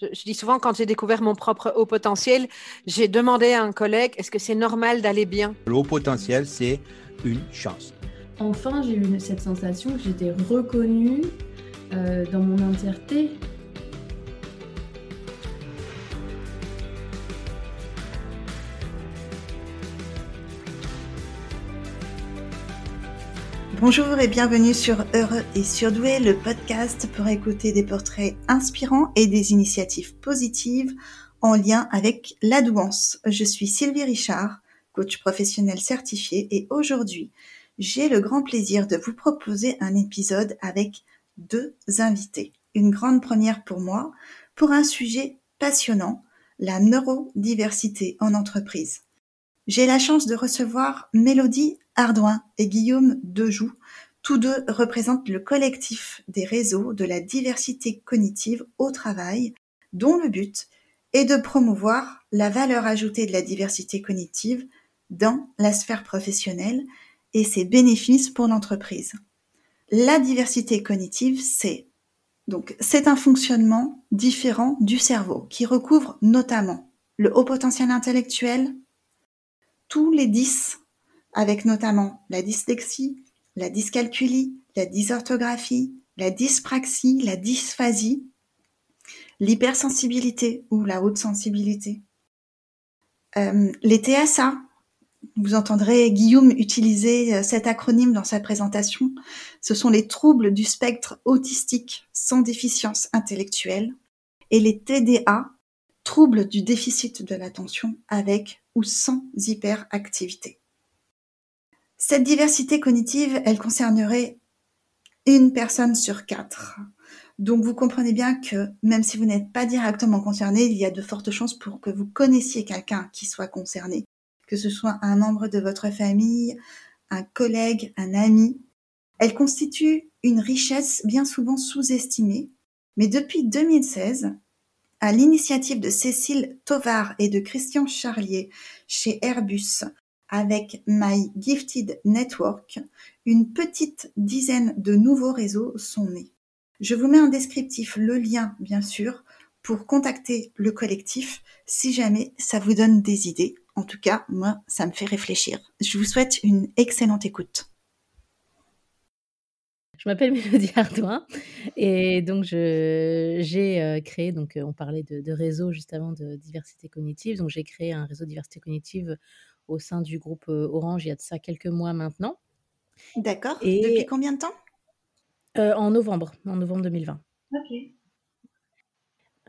Je, dis souvent, quand j'ai découvert mon propre haut potentiel, j'ai demandé à un collègue, est-ce que c'est normal d'aller bien? Le haut potentiel, c'est une chance. Enfin, j'ai eu cette sensation que j'étais reconnue euh, dans mon entièreté. Bonjour et bienvenue sur Heureux et Surdoué, le podcast pour écouter des portraits inspirants et des initiatives positives en lien avec la douance. Je suis Sylvie Richard, coach professionnel certifié et aujourd'hui, j'ai le grand plaisir de vous proposer un épisode avec deux invités. Une grande première pour moi pour un sujet passionnant, la neurodiversité en entreprise. J'ai la chance de recevoir Mélodie Ardouin et Guillaume Dejoux. Tous deux représentent le collectif des réseaux de la diversité cognitive au travail, dont le but est de promouvoir la valeur ajoutée de la diversité cognitive dans la sphère professionnelle et ses bénéfices pour l'entreprise. La diversité cognitive, c'est donc c'est un fonctionnement différent du cerveau qui recouvre notamment le haut potentiel intellectuel, tous les 10 avec notamment la dyslexie, la dyscalculie, la dysorthographie, la dyspraxie, la dysphasie, l'hypersensibilité ou la haute sensibilité. Euh, les TSA, vous entendrez Guillaume utiliser euh, cet acronyme dans sa présentation. Ce sont les troubles du spectre autistique sans déficience intellectuelle et les TDA, troubles du déficit de l'attention avec ou sans hyperactivité. Cette diversité cognitive, elle concernerait une personne sur quatre. Donc vous comprenez bien que même si vous n'êtes pas directement concerné, il y a de fortes chances pour que vous connaissiez quelqu'un qui soit concerné, que ce soit un membre de votre famille, un collègue, un ami. Elle constitue une richesse bien souvent sous-estimée, mais depuis 2016, à l'initiative de Cécile Tovar et de Christian Charlier chez Airbus, avec My Gifted Network, une petite dizaine de nouveaux réseaux sont nés. Je vous mets en descriptif le lien, bien sûr, pour contacter le collectif si jamais ça vous donne des idées. En tout cas, moi, ça me fait réfléchir. Je vous souhaite une excellente écoute. Je m'appelle Mélodie Ardouin et donc j'ai euh, créé, donc on parlait de, de réseau juste avant de diversité cognitive, donc j'ai créé un réseau de diversité cognitive au sein du groupe Orange il y a de ça quelques mois maintenant. D'accord. Et Depuis combien de temps? En novembre, en novembre 2020. Ok.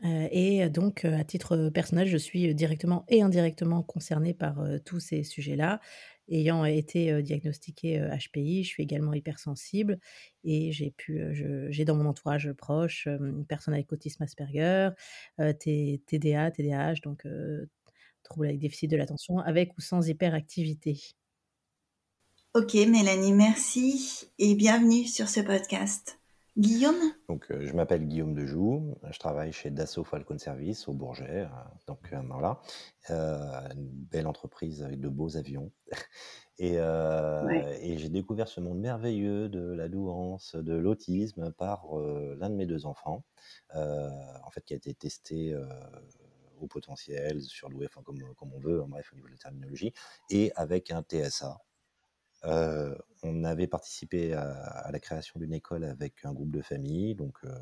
Et donc, à titre personnel, je suis directement et indirectement concernée par tous ces sujets-là. Ayant été diagnostiquée HPI, je suis également hypersensible et j'ai pu, j'ai dans mon entourage proche une personne avec autisme Asperger, TDA, TDAH, donc troubles avec déficit de l'attention, avec ou sans hyperactivité. Ok, Mélanie, merci et bienvenue sur ce podcast. Guillaume? Donc, euh, je m'appelle Guillaume Dejoux, je travaille chez Dassault Falcon Service au Bourget, euh, donc euh, voilà, une belle entreprise avec de beaux avions. Et, et j'ai découvert ce monde merveilleux de la douance, de l'autisme par l'un de mes deux enfants, en fait, qui a été testé au potentiel, surdoué, enfin comme, comme on veut, en bref, au niveau de la terminologie, et avec un TSA. Euh, on avait participé à, la création d'une école avec un groupe de familles, donc euh,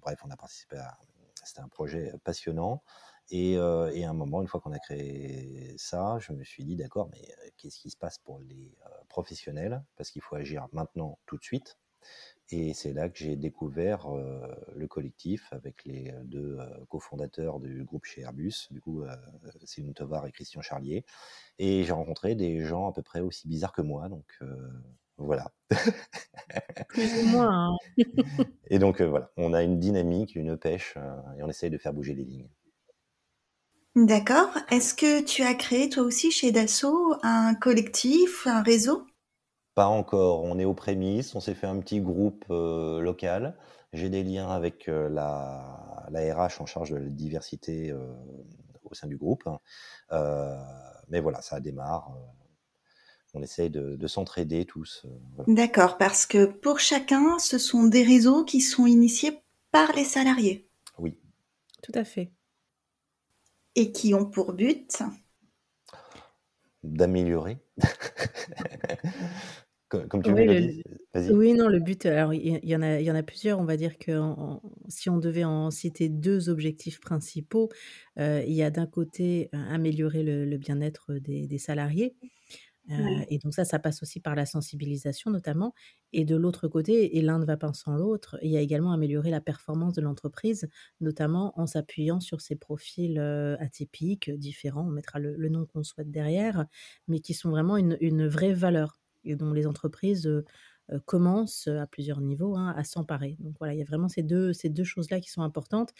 bref, on a participé à. C'était un projet passionnant. Et, euh, et, à un moment, une fois qu'on a créé ça, je me suis dit, d'accord, mais qu'est-ce qui se passe pour les professionnels? Parce qu'il faut agir maintenant, tout de suite. Et c'est là que j'ai découvert le collectif avec les deux cofondateurs du groupe chez Airbus, du coup, Céline Tovar et Christian Charlier. Et j'ai rencontré des gens à peu près aussi bizarres que moi, donc voilà. Plus ou moins. Hein. et donc voilà, on a une dynamique, une pêche, et on essaye de faire bouger les lignes. D'accord. Est-ce que tu as créé toi aussi chez Dassault un collectif, un réseau? Pas encore, on est aux prémices, on s'est fait un petit groupe euh, local. J'ai des liens avec euh, la, la, RH en charge de la diversité euh, au sein du groupe. mais voilà, ça démarre. on essaye de, s'entraider tous. D'accord, parce que pour chacun, ce sont des réseaux qui sont initiés par les salariés. Oui, Tout à fait. Et qui ont pour but D'améliorer. Comme tu Oui, veux, le vas-y. oui, non, le but, alors il y y en a il y en a plusieurs. On va dire que en si on devait en citer 2 objectifs principaux, heu, il y a d'un côté, heu, améliorer le le bien-être des des salariés, Ouais. et donc ça, ça passe aussi par la sensibilisation notamment et de l'autre côté et l'un ne va pas sans l'autre, il y a également améliorer la performance de l'entreprise, notamment en s'appuyant sur ces profils, atypiques, différents, on mettra le le nom qu'on souhaite derrière, mais qui sont vraiment une une vraie valeur et dont les entreprises, commencent, à plusieurs niveaux, hein, à s'emparer. Donc voilà, il y a vraiment ces 2 ces 2 choses-là qui sont importantes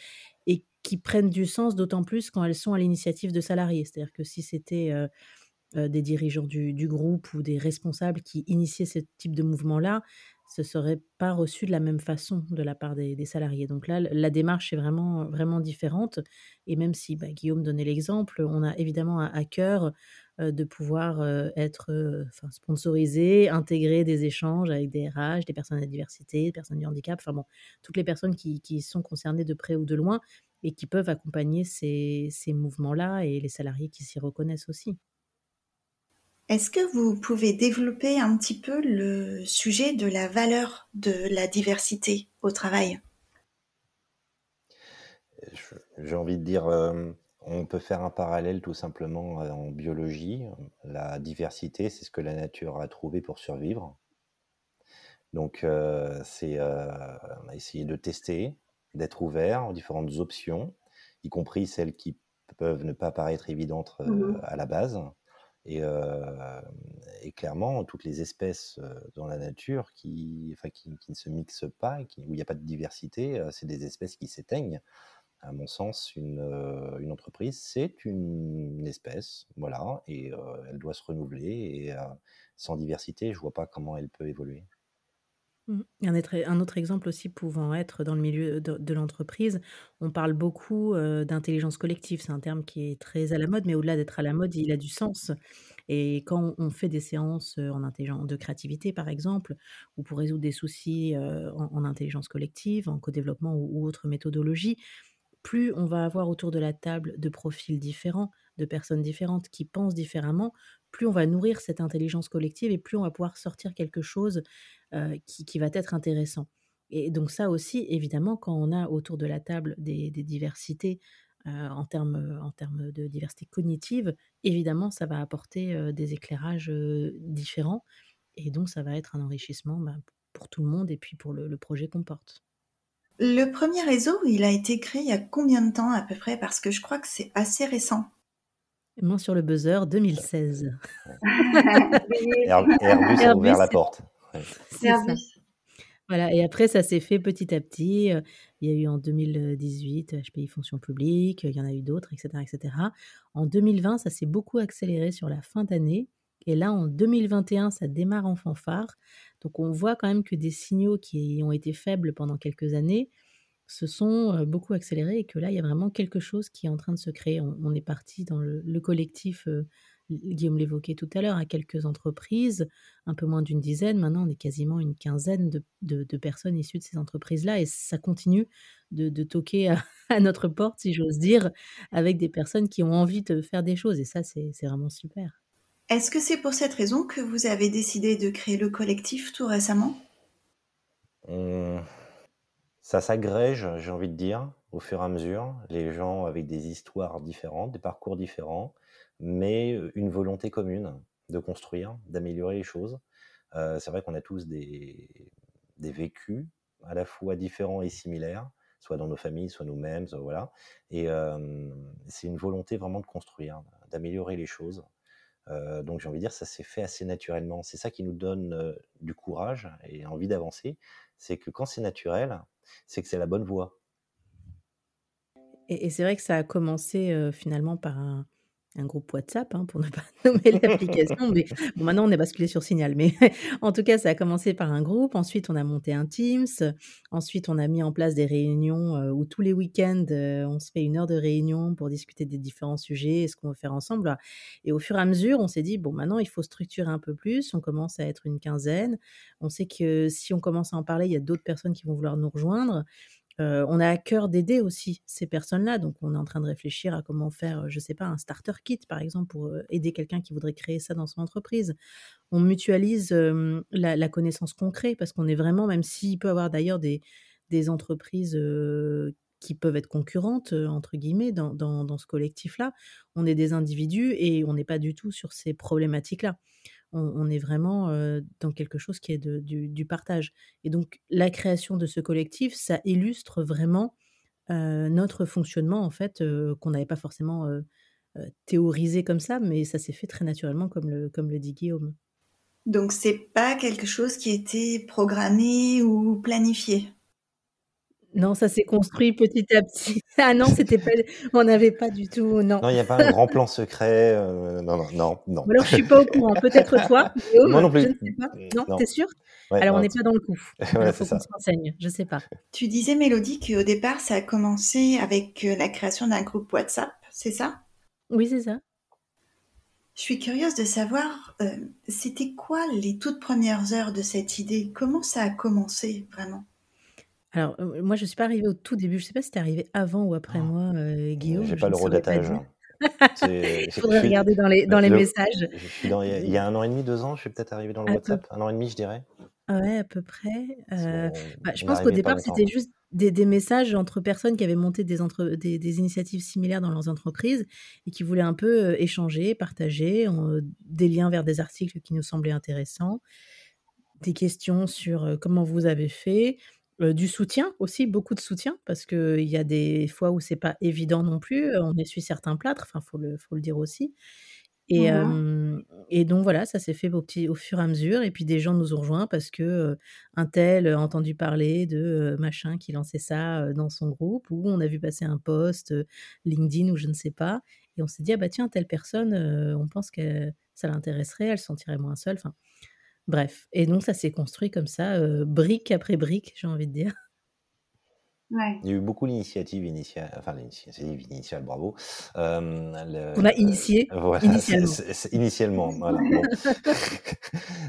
et qui prennent du sens d'autant plus quand elles sont à l'initiative de salariés. C'est-à-dire que si c'était, des dirigeants du du groupe ou des responsables qui initiaient ce type de mouvement-là, ce serait pas reçu de la même façon de la part des salariés. Donc là, la démarche est vraiment, vraiment différente et même si, bah, Guillaume donnait l'exemple, on a évidemment à cœur, heu, de pouvoir, heu, être, enfin sponsorisé, intégrer des échanges avec des RH, des personnes à la diversité, des personnes du handicap, enfin bon, toutes les personnes qui qui sont concernées de près ou de loin et qui peuvent accompagner ces ces mouvements-là et les salariés qui s'y reconnaissent aussi. Est-ce que vous pouvez développer un petit peu le sujet de la valeur de la diversité au travail? J'ai envie de dire, on peut faire un parallèle tout simplement, heu, en biologie. La diversité, c'est ce que la nature a trouvé pour survivre. Donc, heu, c'est, heu, essayer de tester, d'être ouvert aux différentes options, y compris celles qui peuvent ne pas paraître évidentes, Mmh à la base et clairement, toutes les espèces, dans la nature qui enfin qui qui ne se mixent pas qui où il y a pas de diversité, c'est des espèces qui s'éteignent. À mon sens, une, heu, une entreprise, c'est une espèce, voilà et heu, elle doit se renouveler et heu, sans diversité, je vois pas comment elle peut évoluer. Mmh. Un autre exemple aussi pouvant être dans le milieu de l'entreprise, on parle beaucoup, d'intelligence collective. C'est un terme qui est très à la mode, mais au-delà d'être à la mode, il a du sens et quand on fait des séances, en intelligen de créativité par exemple ou pour résoudre des soucis, en en intelligence collective, en co-développement ou autre méthodologie, plus on va avoir autour de la table de profils différents, de personnes différentes qui pensent différemment, plus on va nourrir cette intelligence collective et plus on va pouvoir sortir quelque chose, heu, qui va être intéressant. Et donc ça aussi, évidemment, quand on a autour de la table des diversités, heu, en termes, heu, en termes de diversité cognitive, évidemment, ça va apporter, des éclairages, différents et donc ça va être un enrichissement, p pour tout le monde et puis pour le projet qu'on porte. Le premier réseau, il a été créé il y a combien de temps à peu près? Parce que je crois que c'est assez récent. Main sur le buzzer, 2016. Oui, Air Airbus a Airbus, ouvert la porte. Ouais. c'est ça. Airbus. Voilà et après ça s'est fait petit à petit, heu, il y a eu en 2018 HPI Fonction Publique, il y en a eu d'autres et cetera et cetera. En 2020, ça s'est beaucoup accéléré sur la fin d'année et là, en 2021, ça démarre en fanfare. Donc on voit quand même que des signaux qui ont été faibles pendant quelques années se sont, heu, beaucoup accélérés et que là, il y a vraiment quelque chose qui est en train de se créer. On est parti dans le le collectif, Gu Guillaume l'évoquait tout à l'heure, à quelques entreprises, un peu moins d'une dizaine. Maintenant, on est quasiment une quinzaine de personnes issues de ces entreprises-là et ça continue de toquer à notre porte, si j'ose dire, avec des personnes qui ont envie de faire des choses et ça, c'est vraiment super. Est-ce que c'est pour cette raison que vous avez décidé de créer le collectif tout récemment? Mmh. Ça s'agrège, j'ai envie de dire, au fur et à mesure. Les gens avec des histoires différentes, des parcours différents, mais heu, une volonté commune de construire, d'améliorer les choses. Heu, c'est vrai qu'on a tous des vécus à la fois différents et similaires, soit dans nos familles, soit nous-mêmes, voilà et c'est une volonté vraiment de construire, d'améliorer les choses. Heu, donc j'ai envie de dire, ça s'est fait assez naturellement. C'est ça qui nous donne, heu, du courage et envie d'avancer. C'est que quand c'est naturel, c'est que c'est la bonne voie. Et c'est vrai que ça a commencé, heu, finalement par un un groupe WhatsApp, hein, pour ne pas nommer l'application, mais bon, maintenant on est basculé sur Signal, mais en tout cas, ça a commencé par un groupe. Ensuite, on a monté un Teams. Ensuite, on a mis en place des réunions, heu, où tous les week-ends, heu, on se fait une heure de réunion pour discuter des différents sujets et ce qu'on veut faire ensemble. Et au fur et à mesure, on s'est dit: «Bon, maintenant, il faut structurer un peu plus». On commence à être une quinzaine. On sait que si on commence à en parler, il y a d'autres personnes qui vont vouloir nous rejoindre. On a à cœur d'aider aussi ces personnes-là. Donc, on est en train de réfléchir à comment faire, je sais pas, un starter kit, par exemple, pour aider quelqu'un qui voudrait créer ça dans son entreprise. On mutualise la, connaissance concrète parce qu'on est vraiment, même s'il peut y avoir d'ailleurs des, entreprises qui peuvent être concurrentes, entre guillemets, dans, ce collectif-là, on est des individus et on n'est pas du tout sur ces problématiques-là. On, est vraiment dans quelque chose qui est du, partage. Et donc, la création de ce collectif, ça illustre vraiment notre fonctionnement, en fait, qu'on n'avait pas forcément théorisé comme ça, mais ça s'est fait très naturellement, comme le, comme le dit Guillaume. Donc, c'est pas quelque chose qui était programmé ou planifié? Non, ça s'est construit petit à petit. Ah non, c'était pas, on n'avait pas du tout, non. Non, il n'y a pas un grand plan secret. Euh, non, non, non, non. Alors, je suis pas au courant. Peut-être toi, Moi non plus. Je ne sais pas. Non, t'es sûr? Alors, on n'est pas dans le coup. Il faut qu'on s'enseigne. Je sais pas. Tu disais, Mélodie, qu'au départ, ça a commencé avec euh, la création d'un groupe WhatsApp, c'est ça? Oui, c'est ça. Je suis curieuse de savoir, euh, c'était quoi les toutes premières heures de cette idée? Comment ça a commencé vraiment? Alors, moi, je suis pas arrivée au tout début. Je sais pas si tu es arrivé avant ou après moi, Guillaume, j'ai pas le redatage. Il faudrait regarder dans les dans les messages. il y a un an et demi, deux ans, je suis peut-être arrivé dans le WhatsApp. Un an et demi, je dirais. Ouais, à peu près, bah, je pense qu'au départ, c'était juste des des messages entre personnes qui avaient monté des entre des des initiatives similaires dans leurs entreprises et qui voulaient un peu, échanger, partager, des liens vers des articles qui nous semblaient intéressants, des questions sur, comment vous avez fait, du soutien aussi, beaucoup de soutien, parce qu'il y a des fois où c'est pas évident non plus, on essuie certains plâtres, enfin, faut le faut le dire aussi et mmh et donc voilà, ça s'est fait au petit au fur et à mesure et puis des gens nous ont rejoints parce que, un tel a entendu parler de, machin qui lançait ça, dans son groupe ou on a vu passer un post, LinkedIn ou je ne sais pas et on s'est dit: «Ah bah tiens, telle personne, on pense que ça l'intéresserait, elle se sentirait moins seule», enfin Bref, et donc ça s'est construit comme ça, brique après brique, j'ai envie de dire. Ouais. Il y a eu beaucoup d'initiatives initiales, enfin l'initiative initiale, bravo. On a initié initialement. initialement, voilà.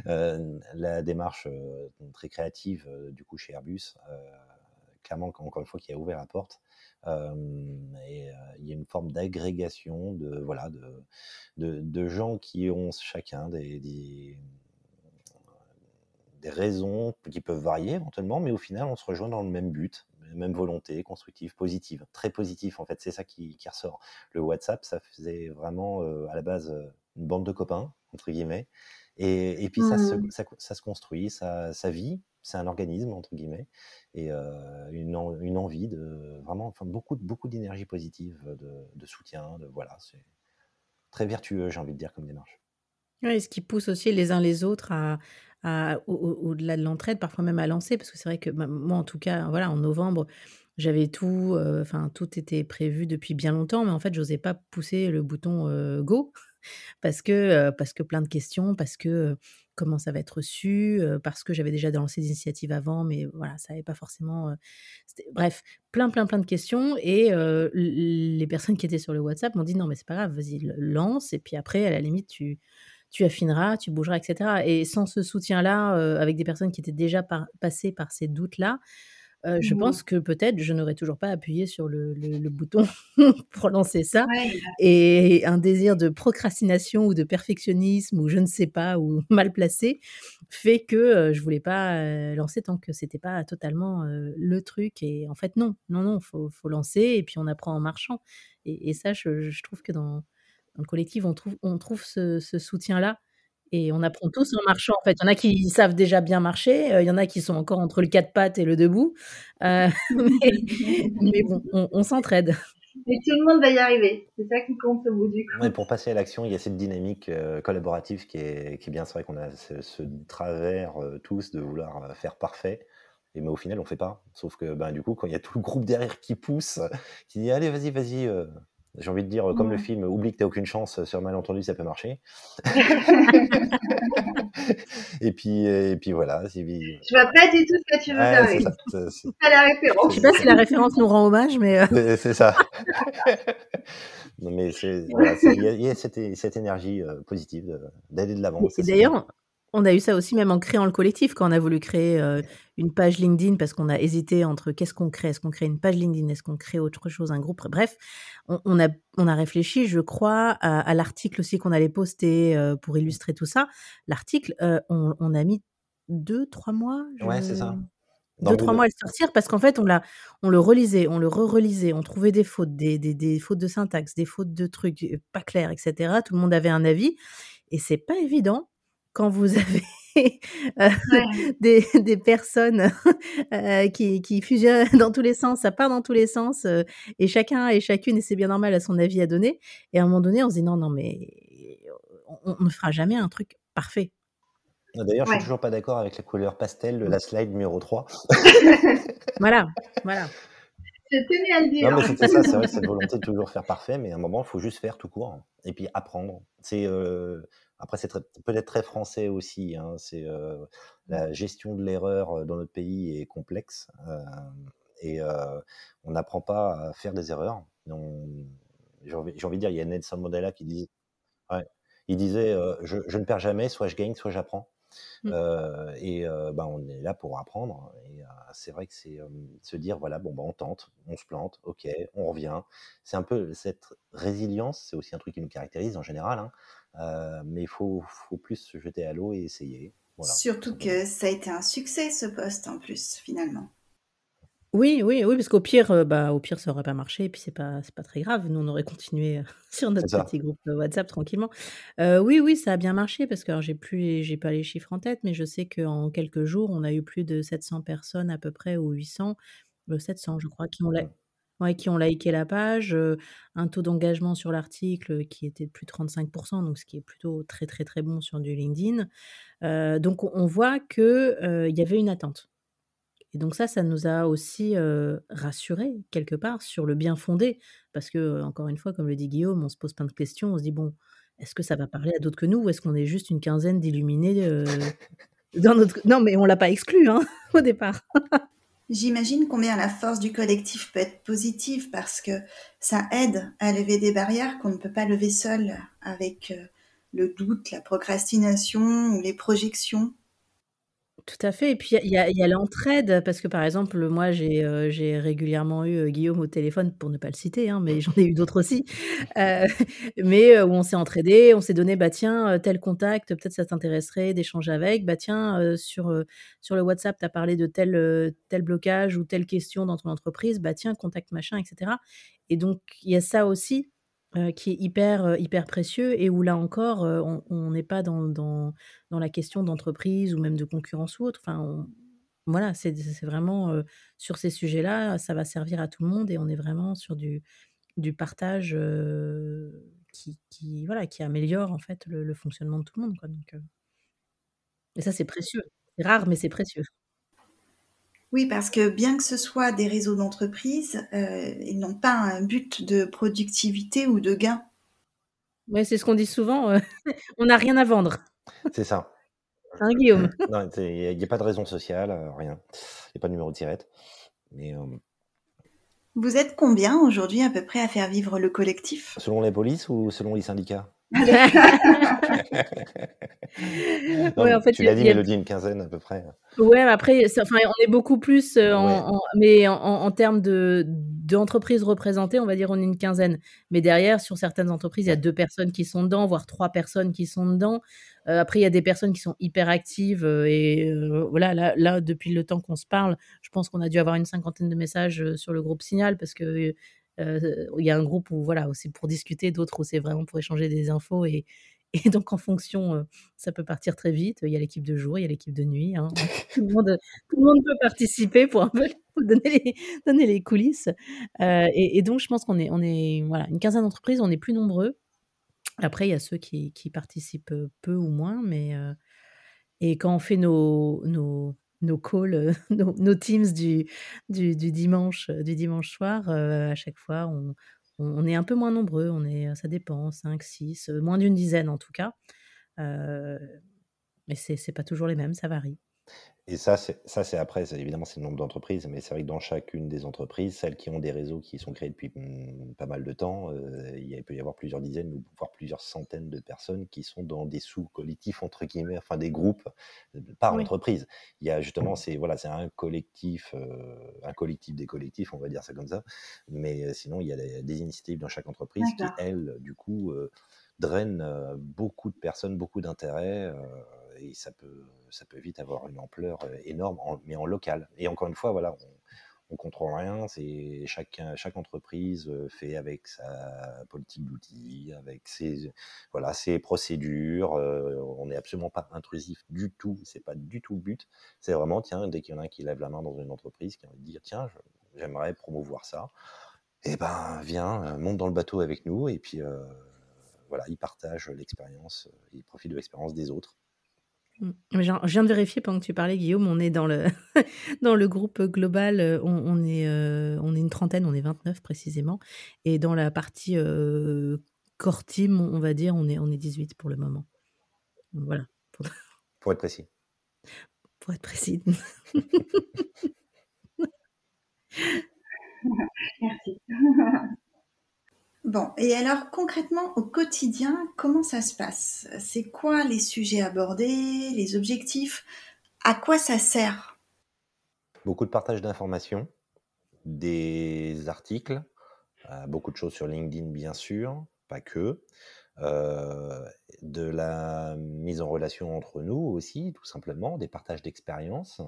la démarche très créative du coup chez Airbus, clairement, encore une fois, qui a ouvert la porte. et il y a une forme d'agrégation de voilà de, de, de, gens qui ont chacun des, des des raisons qui peuvent varier éventuellement, mais au final, on se rejoint dans le même but, même volonté, constructive, positive, très positif en fait, c'est ça qui, ressort. Le WhatsApp, ça faisait vraiment euh, à la base euh, une bande de copains, entre guillemets, et, puis ça, se, mmh. ça, se construit, ça, ça vit, c'est un organisme, entre guillemets, et euh, une, une, envie de vraiment, enfin, beaucoup, beaucoup d'énergie positive, de, de, soutien, de voilà, c'est très vertueux, j'ai envie de dire, comme démarche. Oui, ce qui pousse aussi les uns les autres à, au-delà de l'entraide, parfois même à lancer, parce que c'est vrai que bah, moi, en tout cas, voilà, en novembre, j'avais tout, euh, enfin, tout était prévu depuis bien longtemps, mais en fait, j'osais pas pousser le bouton euh, go parce que, euh, parce que plein de questions, parce que comment ça va être reçu, parce que j'avais déjà lancé des initiatives avant, mais voilà, ça n'avait pas forcément. bref, plein, plein, plein de questions. Et les personnes qui étaient sur le WhatsApp m'ont dit non, mais c'est pas grave, vas-y, lance, et puis après, à la limite, tu tu affineras, tu bougeras, etc. Et sans ce soutien-là, euh, avec des personnes qui étaient déjà passées par ces doutes-là, euh, je mmh pense que peut-être je n'aurais toujours pas appuyé sur le, bouton pour lancer ça. Et un désir de procrastination ou de perfectionnisme ou je ne sais pas ou mal placé fait que euh, je voulais pas lancer tant que c'était pas totalement le truc. Et en fait non, non, non, faut, faut lancer et puis on apprend en marchant. Et, ça, je, trouve que dans dans le collectif, on trouve, on trouve ce, soutien-là. Et on apprend tous en marchant. En fait, il y en a qui savent déjà bien marcher, euh, il y en a qui sont encore entre le quatre pattes et le debout. Euh, mais, bon, on, s'entraide. Et tout le monde va y arriver. C'est ça qui compte au bout du coup. pour passer à l'action, il y a cette dynamique euh, collaborative qui est, qui est bien. C'est vrai qu'on a ce, travers tous de vouloir faire parfait. Et mais au final, on fait pas. Sauf que ben, du coup, quand il y a tout le groupe derrière qui pousse, qui dit allez, vas-y, vas-y, j'ai envie de dire, comme le film Oublie que t'as aucune chance, sur malentendu, ça peut marcher. et, puis, et puis voilà. Je vois pas du tout ce que tu veux dire. C'est pas la référence. Je sais pas si la référence nous rend hommage, mais. Euh. C'est ça. non, mais il y, a cette, cette énergie euh, positive d'aller de l'avant. Et d'ailleurs, On a eu ça aussi même en créant le collectif, quand on a voulu créer une page LinkedIn parce qu'on a hésité entre qu'est-ce qu'on crée, est-ce qu'on crée une page LinkedIn, est-ce qu'on crée autre chose, un groupe, bref, on, a, on a réfléchi, je crois, à, l'article aussi qu'on allait poster pour illustrer tout ça. L'article, on, a mis deux, trois mois. Ouais, c'est ça. deux, trois mois à le sortir parce qu'en fait, on, l'a, on le relisait, on le re-relisait, on trouvait des fautes, des, des, des, fautes de syntaxe, des fautes de trucs pas clairs, etc. Tout le monde avait un avis. Et c'est pas évident quand vous avez euh, des, des, personnes euh, qui, qui, fusionnent dans tous les sens, ça part dans tous les sens, euh, et chacun et chacune, et c'est bien normal, a son avis à donner. Et à un moment donné, on se dit non, non, mais on, ne fera jamais un truc parfait. Ah, d'ailleurs, je suis toujours pas d'accord avec la couleur pastel de la slide numéro 3. voilà, voilà. Je tenais à le dire. Non, mais c'était ça, c'est vrai, cette volonté de toujours faire parfait, mais à un moment, il faut juste faire tout court et puis apprendre. C'est après, c'est peut-être très français aussi. Hein, c'est euh, la gestion de l'erreur dans notre pays est complexe euh, et on n'apprend pas à faire des erreurs. J'ai envie, envie, de dire, il y a Nelson Mandela qui disait, ouais, il disait, je, je, ne perds jamais, soit je gagne, soit j'apprends. Mmh. et bah, on est là pour apprendre. Et c'est vrai que c'est se dire voilà, bon, bah, on tente, on se plante, ok, on revient. C'est un peu cette résilience, c'est aussi un truc qui nous caractérise en général. Hein. Euh, mais il faut, faut, plus se jeter à l'eau et essayer. Surtout que ça a été un succès ce poste en plus finalement. Oui, oui, oui, parce qu'au pire, euh, bah, au pire, ça aurait pas marché, et puis c'est pas, c'est pas très grave. Nous, on aurait continué euh, sur notre petit groupe WhatsApp tranquillement. oui, oui, ça a bien marché parce que j'ai plus, j'ai pas les chiffres en tête, mais je sais qu'en quelques jours, on a eu plus de 700 personnes à peu près ou 800, 700, je crois, qui ont, mmh. Ouais, qui ont liké la page, un taux d'engagement sur l'article qui était de plus de 35 donc ce qui est plutôt très, très, très bon sur du LinkedIn. donc on voit qu'il il y avait une attente et donc ça, ça nous a aussi, rassurés quelque part sur le bien fondé parce que, encore une fois, comme le dit Guillaume, on se pose plein de questions. On se dit: «Bon, est-ce que ça va parler à d'autres que nous ou est-ce qu'on est juste une quinzaine d'illuminés, dans notre» non, mais on l'a pas exclu, hein, au départ. J'imagine combien la force du collectif peut être positive parce que ça aide à lever des barrières qu'on ne peut pas lever seul avec euh, le doute, la procrastination ou les projections. Tout à fait et puis il y a l'entraide parce que, par exemple, moi j'ai, euh, régulièrement eu, euh, Guillaume au téléphone pour ne pas le citer, hein, mais j'en ai eu d'autres aussi, euh, mais où on s'est entraidé, on s'est donné: «Bah tiens, tel contact, peut-être ça t'intéresserait d'échanger avec. Bah tiens, sur, sur le WhatsApp, tu as parlé de tel, tel blocage ou telle question dans ton entreprise, bah tiens, contact machin» etc. et donc il y a ça aussi qui est hyper, hyper précieux et où là encore, on n'est pas dans dans dans la question d'entreprise ou même de concurrence ou autre. Enfin, voilà, c'est vraiment, sur ces sujets-là, ça va servir à tout le monde et on est vraiment sur du du partage, qui qui voilà, qui améliore en fait le fonctionnement de tout le monde, quoi, donc et ça, c'est précieux. C'est rare, mais c'est précieux. Oui, parce que bien que ce soit des réseaux d'entreprise, euh, ils n'ont pas un but de productivité ou de gain. Oui, c'est ce qu'on dit souvent, euh, on n'a rien à vendre. C'est ça. Hein, Guillaume? il n'y a pas de raison sociale, euh, rien. Il n'y a pas de numéro de tirette, mais Vous êtes combien aujourd'hui à peu près à faire vivre le collectif? Selon les polices ou selon les syndicats? ouais, en fait, tu l'as dit, Mélodie, une quinzaine à peu près. Ouais, après, enfin, on est beaucoup plus, euh, en, mais en, en termes de d'entreprises représentées, on va dire on est une quinzaine. Mais derrière, sur certaines entreprises, il y a deux personnes qui sont dedans, voire trois personnes qui sont dedans. Euh, après, il y a des personnes qui sont hyper actives euh, et voilà, là, là, depuis le temps qu'on se parle, je pense qu'on a dû avoir une cinquantaine de messages sur le groupe Signal parce que il y a un groupe où voilà, c'est pour discuter, d'autres où c'est vraiment pour échanger des infos et, et donc en fonction, ça peut partir très vite. Il y a l'équipe de jour, il y a l'équipe de nuit. Hein. tout, le monde, tout, le monde, peut participer pour un peu donner les, donner les coulisses. Et, et, donc je pense qu'on est, on est voilà, une quinzaine d'entreprises, on est plus nombreux. Après, il y a ceux qui, qui participent peu ou moins, mais et quand on fait nos, nos nos calls, euh, nos, teams du, du, dimanche, euh, du dimanche soir, euh, à chaque fois, on, on, est un peu moins nombreux. On est, ça dépend, 5, 6, moins d'une dizaine en tout cas. mais c'est pas toujours les mêmes, ça varie. Et ça, c'est ça, c'est après, évidemment, c'est le nombre d'entreprises, mais c'est vrai que dans chacune des entreprises, celles qui ont des réseaux qui sont créés depuis mmh, pas mal de temps, euh, il, peut y avoir plusieurs dizaines ou voire plusieurs centaines de personnes qui sont dans des sous-collectifs, entre guillemets, enfin des groupes euh, par entreprise. Il y a justement, c'est voilà, c'est un collectif, euh, un collectif des collectifs, on va dire ça comme ça. Mais sinon, il y a des, initiatives dans chaque entreprise qui, elles, du coup, drainent beaucoup de personnes, beaucoup d'intérêts et ça peut, vite avoir une ampleur énorme, mais en local. Et encore une fois, voilà, on, ne contrôle rien. Chaque, entreprise fait avec sa politique d'outils, avec ses, voilà, ses procédures. on n'est absolument pas intrusif du tout. C'est pas du tout le but. C'est vraiment, tiens, dès qu'il y en a un qui lève la main dans une entreprise, qui a envie de dire, tiens, j'aimerais promouvoir ça. Eh ben, viens, monte dans le bateau avec nous et puis voilà, il partage l'expérience, il profite de l'expérience des autres. Je viens de vérifier pendant que tu parlais, Guillaume, on est dans le, dans le groupe global, euh, on, est, euh, on est une trentaine, on est 29 précisément. Et dans la partie euh, core team, on va dire, on est, on est 18 pour le moment. voilà. Pour être précis. Pour être précis. Merci. Bon, et alors concrètement au quotidien, comment ça se passe? C'est quoi les sujets abordés, les objectifs? À quoi ça sert? Beaucoup de partage d'informations, des articles, euh, beaucoup de choses sur LinkedIn bien sûr, pas que, euh, de la mise en relation entre nous aussi, tout simplement, des partages d'expériences.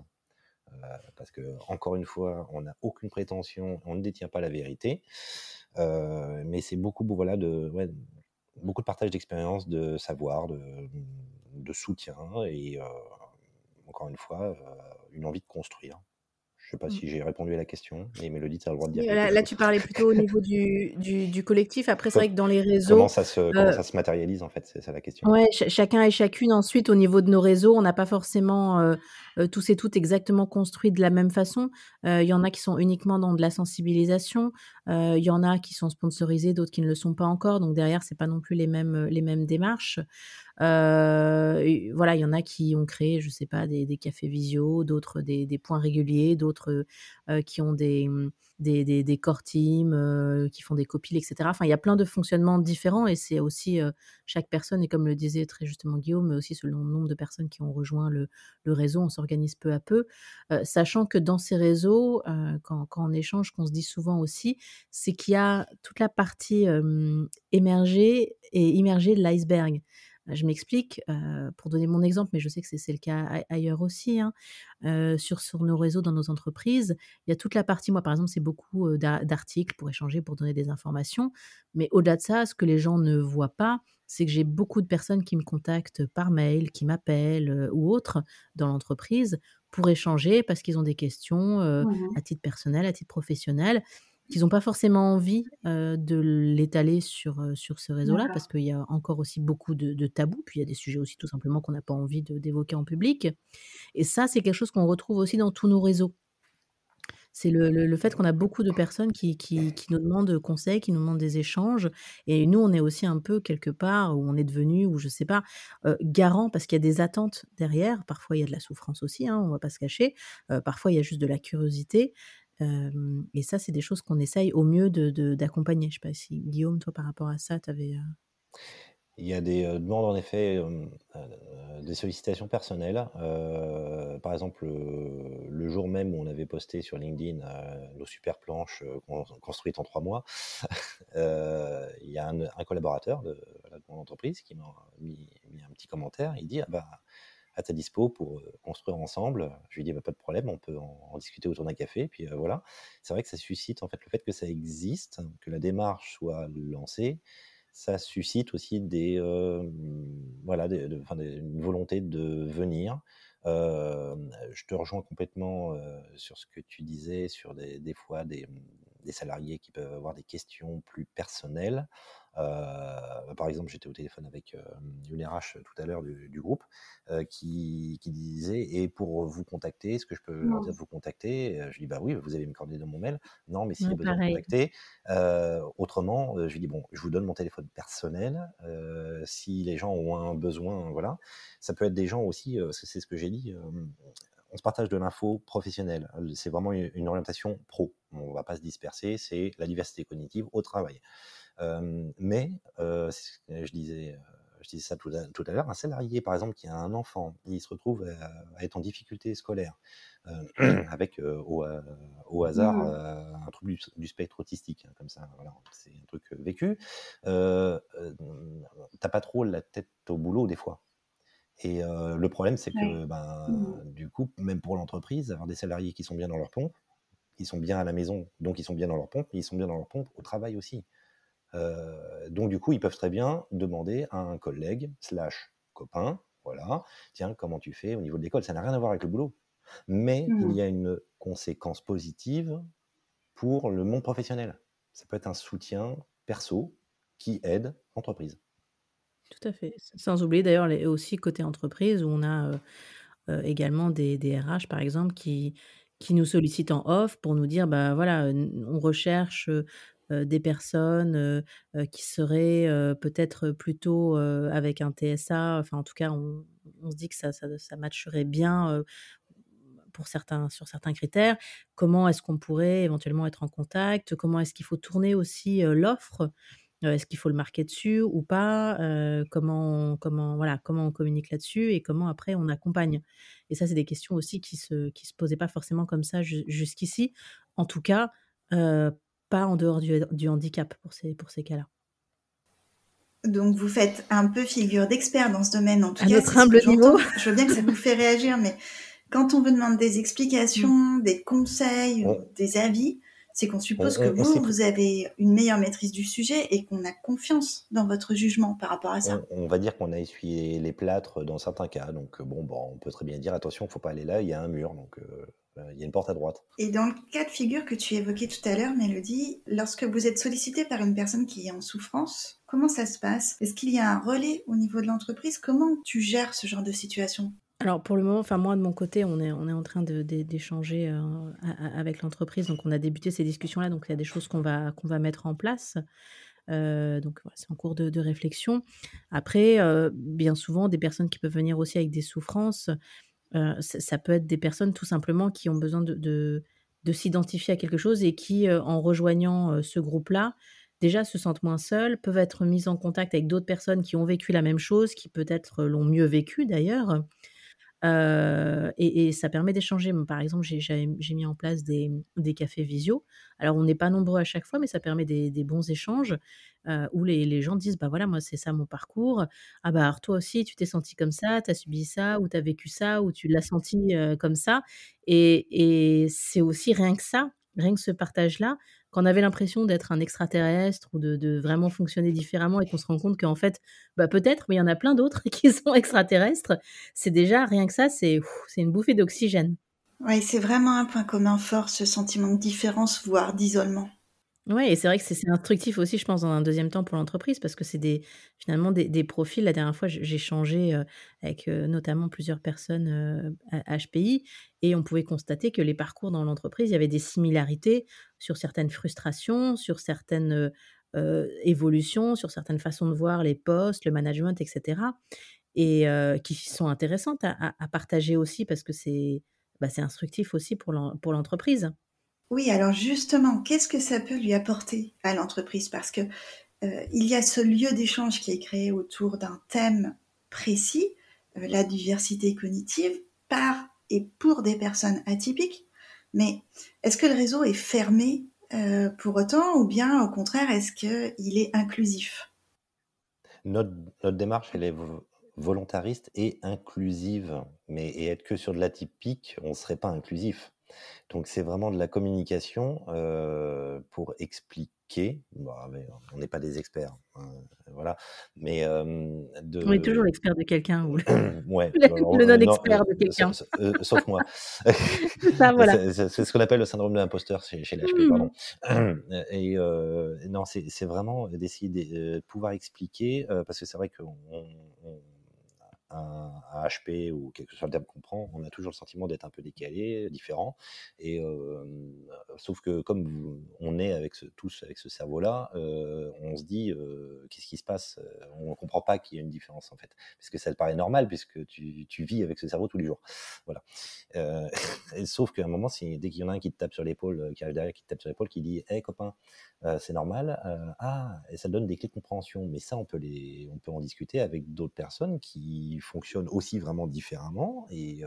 Euh, parce que, encore une fois, on n'a aucune prétention, on ne détient pas la vérité. Euh, mais c'est beaucoup, voilà, de, beaucoup de partage d'expérience, de savoir, de, de soutien et euh, encore une fois, euh, une envie de construire. Je ne sais pas mmh. si j'ai répondu à la question, mais Mélodie, tu as le droit de dire. Là, là tu parlais plutôt au niveau du, du, collectif. Après, c'est vrai que dans les réseaux. Comment ça se, ça se matérialise, en fait C'est ça la question. Ouais, chacun et chacune, ensuite, au niveau de nos réseaux, on n'a pas forcément euh, tous et toutes exactement construits de la même façon. Euh, il y en a qui sont uniquement dans de la sensibilisation, euh, il y en a qui sont sponsorisés, d'autres qui ne le sont pas encore. Donc derrière, c'est pas non plus les mêmes les mêmes démarches. Voilà, il y en a qui ont créé, je sais pas, des, cafés visio, d'autres des, points réguliers, d'autres qui ont des des, des, des core teams euh, qui font des copies, etc. Enfin, il y a plein de fonctionnements différents et c'est aussi euh, chaque personne, et comme le disait très justement Guillaume, mais aussi selon le nombre de personnes qui ont rejoint le, réseau, on s'organise peu à peu, euh, sachant que dans ces réseaux, quand, quand, on échange, qu'on se dit souvent aussi, c'est qu'il y a toute la partie émergée et immergée de l'iceberg. Je m'explique, pour donner mon exemple, mais je sais que c'est le cas ailleurs aussi, hein, sur, sur nos réseaux, dans nos entreprises, il y a toute la partie, moi par exemple, c'est beaucoup d'articles pour échanger, pour donner des informations, mais au-delà de ça, ce que les gens ne voient pas, c'est que j'ai beaucoup de personnes qui me contactent par mail, qui m'appellent ou autres dans l'entreprise pour échanger parce qu'ils ont des questions mmh à titre personnel, à titre professionnel qu'ils n'ont pas forcément envie de l'étaler sur, sur ce réseau-là, parce qu'il y a encore aussi beaucoup de, tabous, puis il y a des sujets aussi tout simplement qu'on n'a pas envie d'évoquer en public. Et ça, c'est quelque chose qu'on retrouve aussi dans tous nos réseaux. C'est le, le, fait qu'on a beaucoup de personnes qui, qui, qui, nous demandent conseils, qui nous demandent des échanges. Et nous, on est aussi un peu quelque part où on est devenu, ou je sais pas, garant parce qu'il y a des attentes derrière. Parfois, il y a de la souffrance aussi, hein, on va pas se cacher. parfois, il y a juste de la curiosité et ça, c'est des choses qu'on essaye au mieux d'accompagner. De, Je sais pas si Guillaume, toi, par rapport à ça, tu avais... Il y a des demandes, en effet, des sollicitations personnelles. par exemple, le jour même où on avait posté sur LinkedIn nos super planches construites en trois mois, il y a un, collaborateur de, mon entreprise qui m'a mis, mis, un petit commentaire. Il dit ah bah, à ta dispo pour euh, construire ensemble. Je lui dis bah, pas de problème, on peut en, discuter autour d'un café. Puis euh, voilà, c'est vrai que ça suscite en fait le fait que ça existe, que la démarche soit lancée, ça suscite aussi des euh, voilà une volonté de venir. je te rejoins complètement sur ce que tu disais sur des, des fois des, des, salariés qui peuvent avoir des questions plus personnelles. Euh, par exemple, j'étais au téléphone avec euh, une RH tout à l'heure du, groupe qui, qui, disait et pour vous contacter, est-ce que je peux leur dire de vous contacter? Je lui dis bah oui, vous avez mes coordonnées dans mon mail. Non, mais s'il y a besoin de contacter, autrement, je lui dis bon, je vous donne mon téléphone personnel. si les gens ont un besoin, voilà, ça peut être des gens aussi, c'est ce que j'ai dit on se partage de l'info professionnelle. C'est vraiment une orientation pro. On ne va pas se disperser, c'est la diversité cognitive au travail. mais, je disais je disais ça tout à, l'heure, un salarié, par exemple, qui a un enfant, il se retrouve à, être en difficulté scolaire, avec au, hasard mmh. un trouble du, spectre autistique, hein, comme ça, c'est un truc vécu. T'as pas trop la tête au boulot des fois. Et le problème, c'est que, ben, mmh. du coup, même pour l'entreprise, avoir des salariés qui sont bien dans leur pompe, ils sont bien à la maison, donc ils sont bien dans leur pompe, mais ils sont bien dans leur pompe au travail aussi. donc du coup, ils peuvent très bien demander à un collègue slash copain, voilà, tiens, comment tu fais au niveau de l'école? Ça n'a rien à voir avec le boulot, mais il mmh. y a une conséquence positive pour le monde professionnel. Ça peut être un soutien perso qui aide l'entreprise. Tout à fait. Sans oublier d'ailleurs aussi côté entreprise où on a également des, des RH par exemple qui, qui nous sollicitent en off pour nous dire bah voilà, on recherche des personnes qui seraient peut-être plutôt avec un TSA. Enfin, en tout cas, on, on se dit que ça, ça, matcherait bien pour certains, sur certains critères. Comment est-ce qu'on pourrait éventuellement être en contact? Comment est-ce qu'il faut tourner aussi l'offre? Est-ce qu'il faut le marquer dessus ou pas? Comment, comment, voilà, comment on communique là-dessus et comment après on accompagne? Et ça, c'est des questions aussi qui se, qui se posaient pas forcément comme ça jusqu'ici. En tout cas, pas en dehors du, handicap pour ces, pour ces cas-là. Donc vous faites un peu figure d'expert dans ce domaine, en tout à cas. Notre humble niveau. Je veux bien que ça vous fait réagir, mais quand on vous demande des explications, mmh. des conseils, des avis, c'est qu'on suppose que vous, vous avez une meilleure maîtrise du sujet et qu'on a confiance dans votre jugement par rapport à ça. On, va dire qu'on a essuyé les plâtres dans certains cas. Donc, euh, bon, bon, on peut très bien dire attention, il ne faut pas aller là, il y a un mur, donc euh, euh, il y a une porte à droite. Et dans le cas de figure que tu évoquais tout à l'heure, Mélodie, lorsque vous êtes sollicité par une personne qui est en souffrance, comment ça se passe? Est-ce qu'il y a un relais au niveau de l'entreprise? Comment tu gères ce genre de situation? Alors pour le moment, enfin moi de mon côté, on est, on est en train d'échanger euh, avec l'entreprise, donc on a débuté ces discussions-là, donc il y a des choses qu'on va, qu'on va mettre en place. Euh, donc voilà, c'est en cours de, réflexion. Après, euh, bien souvent, des personnes qui peuvent venir aussi avec des souffrances, ça, peut être des personnes tout simplement qui ont besoin de, de, s'identifier à quelque chose et qui, en rejoignant ce groupe-là, déjà se sentent moins seules, peuvent être mises en contact avec d'autres personnes qui ont vécu la même chose, qui peut-être l'ont mieux vécu d'ailleurs, et, ça permet d'échanger. Par exemple, j'ai mis en place des, cafés visio. Alors, on n'est pas nombreux à chaque fois, mais ça permet des, bons échanges où les, gens disent, bah voilà, moi, c'est ça mon parcours. Ah bah, alors toi aussi, tu t'es senti comme ça, tu as subi ça, ou tu as vécu ça, ou tu l'as senti comme ça. Et, et c'est aussi rien que ça, rien que ce partage-là, qu'on avait l'impression d'être un extraterrestre ou de, vraiment fonctionner différemment et qu'on se rend compte qu'en fait, bah peut-être, mais il y en a plein d'autres qui sont extraterrestres, c'est déjà rien que ça, c'est une bouffée d'oxygène. Oui, c'est vraiment un point commun fort, ce sentiment de différence, voire d'isolement. Oui, et c'est vrai que c'est instructif aussi, je pense, dans un deuxième temps pour l'entreprise, parce que c'est des, finalement des, profils. La dernière fois, j'ai changé avec notamment plusieurs personnes HPI, et on pouvait constater que les parcours dans l'entreprise, il y avait des similarités sur certaines frustrations, sur certaines évolutions, sur certaines façons de voir les postes, le management, etc. Et qui sont intéressantes à, partager aussi, parce que c'est bah, instructif aussi pour l'entreprise. Oui, alors justement, qu'est-ce que ça peut lui apporter à l'entreprise? Parce que euh, il y a ce lieu d'échange qui est créé autour d'un thème précis, euh, la diversité cognitive, par et pour des personnes atypiques. Mais est-ce que le réseau est fermé euh, pour autant, ou bien au contraire, est-ce qu'il est inclusif? Notre, démarche, elle est volontariste et inclusive. Mais et être que sur de l'atypique, on ne serait pas inclusif. Donc c'est vraiment de la communication pour expliquer. Bah, on n'est pas des experts, hein, voilà. Mais de... on est toujours l'expert de quelqu'un ou ouais, le, non-expert de quelqu'un. Sauf, moi. voilà. C'est ce qu'on appelle le syndrome de l'imposteur chez, chez l'HP, pardon. Mmh. Et non, c'est vraiment d'essayer de pouvoir expliquer, parce que c'est vrai qu'on un, HP ou quelque chose terme qu'on prend, on a toujours le sentiment d'être un peu décalé, différent. Et sauf que comme on est avec ce, tous avec ce cerveau-là, on se dit qu'est-ce qui se passe? On ne comprend pas qu'il y a une différence en fait, parce que ça te paraît normal puisque tu, vis avec ce cerveau tous les jours. Voilà. sauf qu'à un moment, dès qu'il y en a un qui te tape sur l'épaule, qui arrive derrière, qui te tape sur l'épaule, qui dit Hé copain, c'est normal. ah, et ça donne des clés de compréhension. Mais ça, on peut en discuter avec d'autres personnes qui fonctionnent aussi vraiment différemment. Et,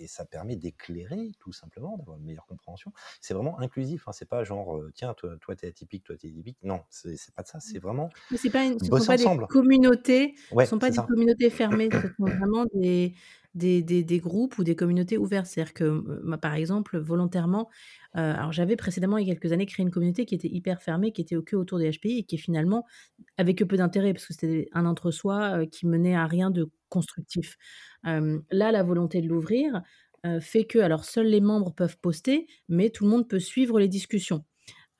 et ça permet d'éclairer, tout simplement, d'avoir une meilleure compréhension. C'est vraiment inclusif. Hein, c'est pas genre, tiens, toi, toi, t'es atypique, toi, t'es atypique. Non, c'est pas de ça. C'est vraiment. Mais c'est pas une, ce sont pas des communautés. ce sont pas des communautés fermées. Ce sont vraiment des des, groupes ou des communautés ouvertes. C'est-à-dire que, par exemple, volontairement, euh, alors j'avais précédemment, il y a quelques années, créé une communauté qui était hyper fermée, qui était au que autour des HPI et qui finalement avait que peu d'intérêt parce que c'était un entre-soi qui menait à rien de constructif. là, la volonté de l'ouvrir fait que, alors seuls les membres peuvent poster, mais tout le monde peut suivre les discussions.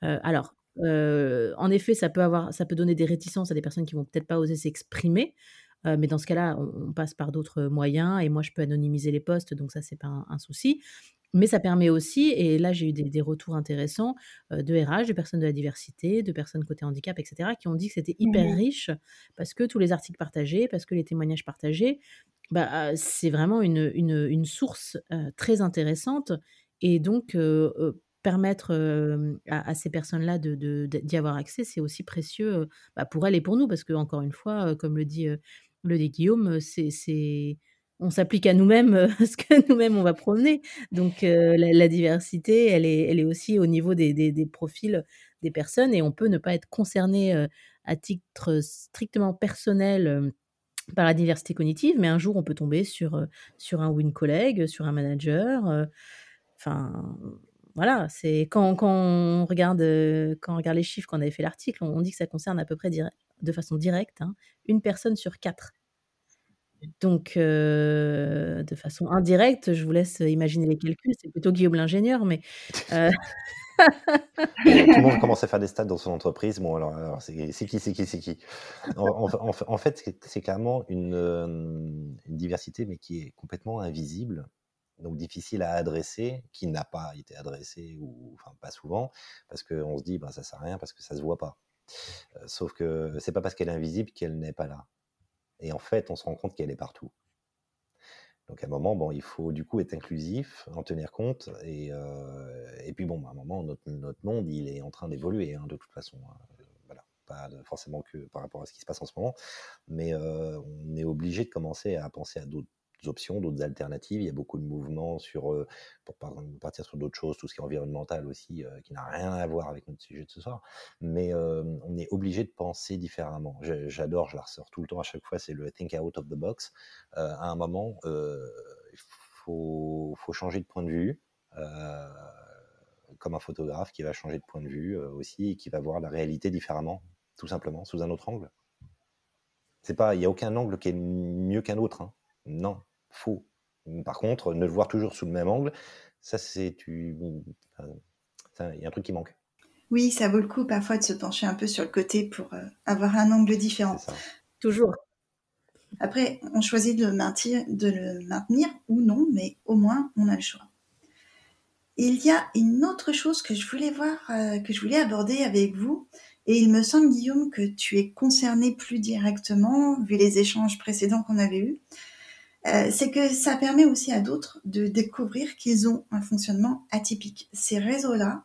alors, en effet, ça peut, avoir, ça peut donner des réticences à des personnes qui vont peut-être pas oser s'exprimer. Euh, mais dans ce cas-là, on, passe par d'autres moyens et moi, je peux anonymiser les postes, donc ça, c'est pas un, souci. Mais ça permet aussi, et là j'ai eu des, retours intéressants euh, de RH, de personnes de la diversité, de personnes côté handicap, etc., qui ont dit que c'était hyper mmh riche parce que tous les articles partagés, parce que les témoignages partagés, bah, c'est vraiment une, une, une source euh, très intéressante. Et donc, permettre à, ces personnes-là d'y de, d'y avoir accès, c'est aussi précieux bah, pour elles et pour nous, parce que, encore une fois, comme le dit le dit Guillaume, c'est on s'applique à nous-mêmes ce que nous-mêmes on va promener. Donc la, diversité, elle est, elle est aussi au niveau des, des, profils des personnes et on peut ne pas être concerné à titre strictement personnel par la diversité cognitive, mais un jour on peut tomber sur, sur un win collègue, sur un manager. Enfin, voilà, c'est quand, quand, on regarde, quand on regarde les chiffres, quand on avait fait l'article, on, dit que ça concerne à peu près de façon directe, hein, une personne sur quatre. Donc, euh, de façon indirecte, je vous laisse imaginer les calculs. C'est plutôt Guillaume l'ingénieur, mais. Euh, Tout le monde commence à faire des stats dans son entreprise. Bon, alors, c'est qui, c'est qui, c'est qui en, fait, c'est clairement une, euh, une, diversité, mais qui est complètement invisible, donc difficile à adresser, qui n'a pas été adressée, ou enfin pas souvent, parce qu'on se dit, ben, ça sert à rien, parce que ça se voit pas. Sauf que c'est pas parce qu'elle est invisible qu'elle n'est pas là. Et en fait, on se rend compte qu'elle est partout. Donc à un moment, bon, il faut du coup être inclusif, en tenir compte. Et, et puis bon, à un moment, notre, notre, monde, il est en train d'évoluer, hein, de toute façon. Hein. Voilà, pas forcément que par rapport à ce qui se passe en ce moment, mais on est obligé de commencer à penser à d'autres options, d'autres alternatives. Il y a beaucoup de mouvements sur, euh, pour partir sur d'autres choses, tout ce qui est environnemental aussi, euh, qui n'a rien à voir avec notre sujet de ce soir. Mais euh, on est obligé de penser différemment. J'adore, je la ressors tout le temps à chaque fois, c'est le think out of the box. à un moment, il faut, faut, changer de point de vue. comme un photographe qui va changer de point de vue aussi et qui va voir la réalité différemment, tout simplement, sous un autre angle. Il n'y a aucun angle qui est mieux qu'un autre. Hein. Non, faux. Par contre, ne le voir toujours sous le même angle, ça, c'est. Il y a un truc qui manque. Oui, ça vaut le coup parfois de se pencher un peu sur le côté pour euh, avoir un angle différent. Toujours. Après, on choisit de, de le maintenir ou non, mais au moins, on a le choix. Il y a une autre chose que je voulais voir, euh, que je voulais aborder avec vous, et il me semble, Guillaume, que tu es concerné plus directement, vu les échanges précédents qu'on avait eus. Euh, c'est que ça permet aussi à d'autres de découvrir qu'ils ont un fonctionnement atypique. Ces réseaux-là,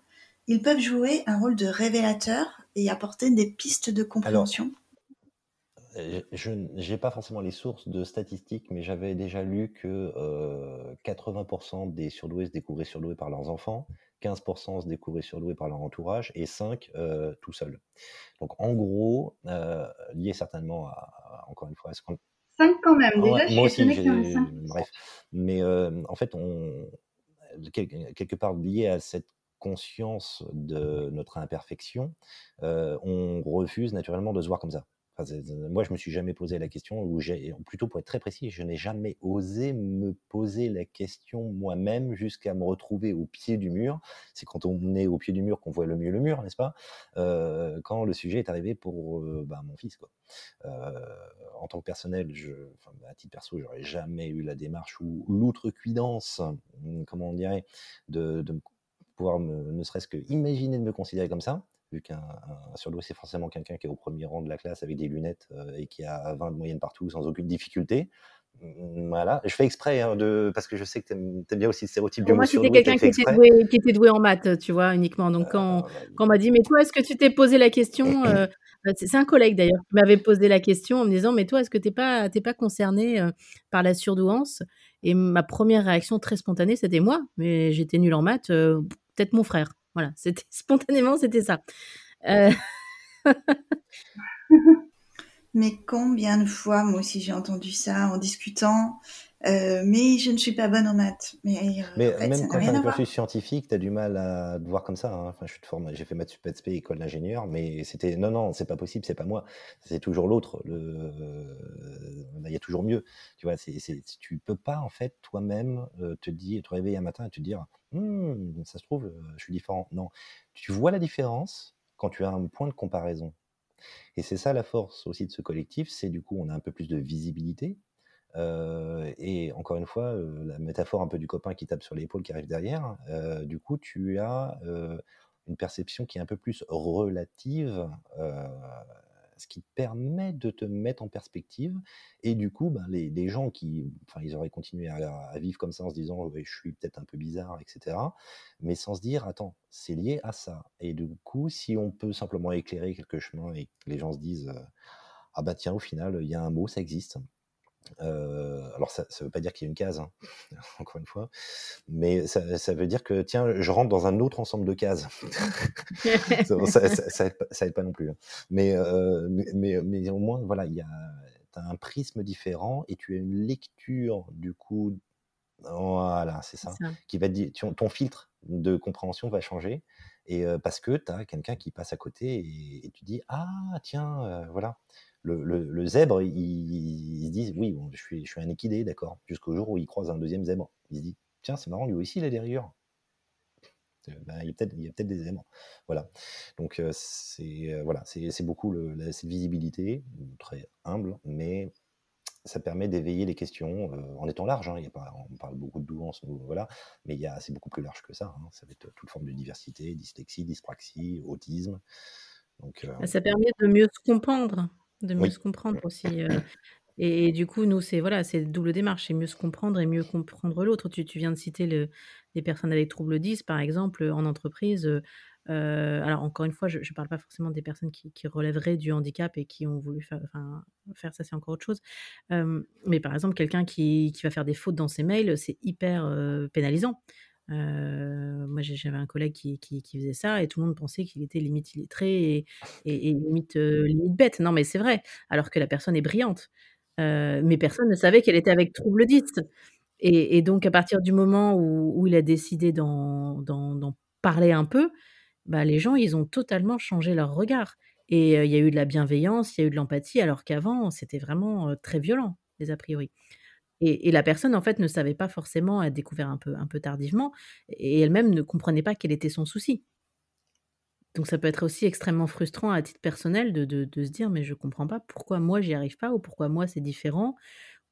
ils peuvent jouer un rôle de révélateur et apporter des pistes de compréhension. Euh, je n'ai pas forcément les sources de statistiques, mais j'avais déjà lu que 80% euh, des surdoués se découvraient surdoués par leurs enfants, 15% se découvraient surdoués par leur entourage et 5% tout seuls. Donc en gros, lié certainement à, encore une fois, à ce qu'on 5 quand même. Déjà, moi aussi. Bref. Mais euh, en fait, on, quelque part lié à cette conscience de notre imperfection, euh, on refuse naturellement de se voir comme ça. Moi, je me suis jamais posé la question, ou plutôt pour être très précis, je n'ai jamais osé me poser la question moi-même jusqu'à me retrouver au pied du mur. C'est quand on est au pied du mur qu'on voit le mieux le mur, n'est-ce pas? Euh, Quand le sujet est arrivé pour euh, bah, mon fils, quoi. Euh, en tant que personnel, je, à titre perso, j'aurais jamais eu la démarche ou l'outrecuidance, comment on dirait, de, pouvoir ne serait-ce que imaginer de me considérer comme ça vu qu'un surdoué, c'est forcément quelqu'un qui est au premier rang de la classe avec des lunettes euh, et qui a 20 de moyenne partout sans aucune difficulté. Mmh, voilà, je fais exprès hein, de parce que je sais que tu aimes, bien aussi le stéréotype du Moi, c'était quelqu'un qui, était doué en maths, tu vois, uniquement. Donc, quand, ah, quand on m'a dit, mais toi, est-ce que tu t'es posé la question euh, bah, C'est un collègue d'ailleurs qui m'avait posé la question en me disant, mais toi, est-ce que tu n'es pas, pas concerné euh, par la surdouance? Et ma première réaction très spontanée, c'était moi, mais j'étais nul en maths, peut-être mon frère. Voilà, c'était spontanément, c'était ça. Euh. mais combien de fois, moi aussi, j'ai entendu ça en discutant. Euh, mais je ne suis pas bonne en maths. Mais, euh, même quand tu as un cursus scientifique, tu as du mal à te voir comme ça. Hein. Enfin, je suis de j'ai fait maths sup SP, école d'ingénieur, mais c'était non, non, c'est pas possible, c'est pas moi, c'est toujours l'autre. Le... Il y a toujours mieux. Tu vois, c'est, tu peux pas en fait toi-même te dire, te réveiller un matin et te dire, «Mmh, ça se trouve, je suis différent. Non, tu vois la différence quand tu as un point de comparaison. Et c'est ça la force aussi de ce collectif, c'est du coup on a un peu plus de visibilité et encore une fois, la métaphore un peu du copain qui tape sur l'épaule qui arrive derrière, du coup, tu as une perception qui est un peu plus relative, ce qui permet de te mettre en perspective. Et du coup, ben, les, gens qui, ils auraient continué à, vivre comme ça en se disant, je suis peut-être un peu bizarre, etc. Mais sans se dire, attends, c'est lié à ça. Et du coup, si on peut simplement éclairer quelques chemins et que les gens se disent, ah bah tiens, au final, il y a un mot, ça existe. Euh, alors ça ne veut pas dire qu'il y a une case, hein, encore une fois, mais ça, veut dire que tiens, je rentre dans un autre ensemble de cases. ça, ça, aide pas, non plus. Hein. Euh, mais, mais, au moins, voilà, il as un prisme différent et tu as une lecture du coup. Voilà, c'est ça, qui va dire ton filtre de compréhension va changer et euh, parce que tu as quelqu'un qui passe à côté et, et tu dis ah tiens voilà le, zèbre, il, se dit oui, je, suis, un équidé, d'accord. Jusqu'au jour où il croise un deuxième zèbre. Il se dit tiens, c'est marrant, lui aussi, il a des rayures. Ben, il y a peut-être des zèbres. Voilà. Donc, euh, c'est euh, c'est beaucoup le, cette visibilité, très humble, mais ça permet d'éveiller les questions euh, en étant large. Hein. A pas, on parle beaucoup de douance, voilà, mais c'est beaucoup plus large que ça. Hein. Ça va être toute forme de diversité, dyslexie, dyspraxie, autisme. Ça permet de mieux se comprendre. De mieux se comprendre aussi, et du coup, nous, c'est voilà, c'est double démarche, c'est mieux se comprendre et mieux comprendre l'autre. Tu tu viens de citer le les personnes avec trouble 10, par exemple, en entreprise, alors encore une fois, je ne parle pas forcément des personnes qui qui relèveraient du handicap et qui ont voulu faire enfin, faire ça, c'est encore autre chose. mais par exemple, quelqu'un qui qui va faire des fautes dans ses mails, c'est hyper, pénalisant. Euh, moi, j'avais un collègue qui, faisait ça et tout le monde pensait qu'il était limite illettré et, euh, limite bête. Non, mais c'est vrai, alors que la personne est brillante. Euh, mais personne ne savait qu'elle était avec trouble 10. Et, donc, à partir du moment où, où il a décidé d'en parler un peu, bah, les gens, ils ont totalement changé leur regard. Et il y a eu de la bienveillance, il y a eu de l'empathie, alors qu'avant, c'était vraiment très violent, les a priori. Et, la personne, en fait, ne savait pas forcément, elle a découvert un peu, un peu tardivement, et elle-même ne comprenait pas quel était son souci. Donc ça peut être aussi extrêmement frustrant à titre personnel de, de, se dire, mais je comprends pas pourquoi moi j'y arrive pas, ou pourquoi moi c'est différent,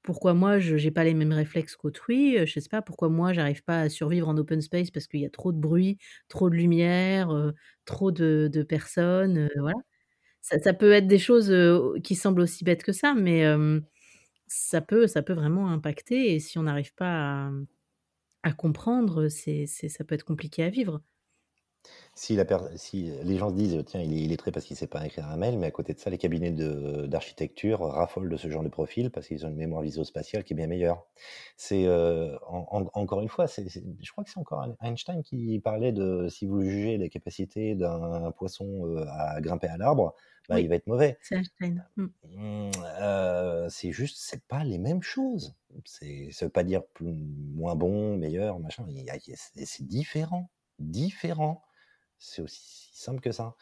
pourquoi moi je n'ai pas les mêmes réflexes qu'autrui, euh, je sais pas pourquoi moi j'arrive pas à survivre en open space parce qu'il y a trop de bruit, trop de lumière, euh, trop de, de personnes, euh, voilà. Ça, peut être des choses qui semblent aussi bêtes que ça, mais ça peut, ça peut vraiment impacter et si on n'arrive pas à, comprendre, c'est, ça peut être compliqué à vivre. Si, la si les gens se disent, tiens, il est illettré parce qu'il ne sait pas écrire un mail, mais à côté de ça, les cabinets d'architecture raffolent de ce genre de profil parce qu'ils ont une mémoire visospatiale qui est bien meilleure. C'est encore une fois, je crois que c'est encore Einstein qui parlait de si vous jugez les capacités d'un poisson à grimper à l'arbre, bah, il va être mauvais. C'est Einstein. Mmh. Mmh, c'est juste, c'est pas les mêmes choses. C'est, ça veut pas dire plus, moins bon, meilleur, machin. C'est différent, différent. C'est aussi simple que ça.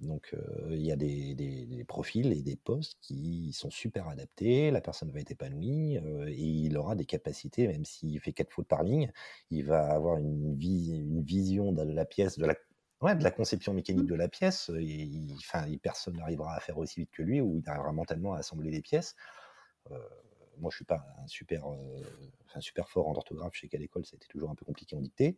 Donc, il y a des, des, profils et des postes qui sont super adaptés, la personne va être épanouie et il aura des capacités, même s'il fait quatre fautes par ligne, il va avoir une, vie, une vision de la pièce, de la, ouais, de la conception mécanique mmh. de la pièce. Et, enfin, personne n'arrivera à faire aussi vite que lui, ou il arrivera mentalement à assembler les pièces. moi, je suis pas un super, un super fort en orthographe. Je sais qu'à l'école, c'était toujours un peu compliqué en dictée.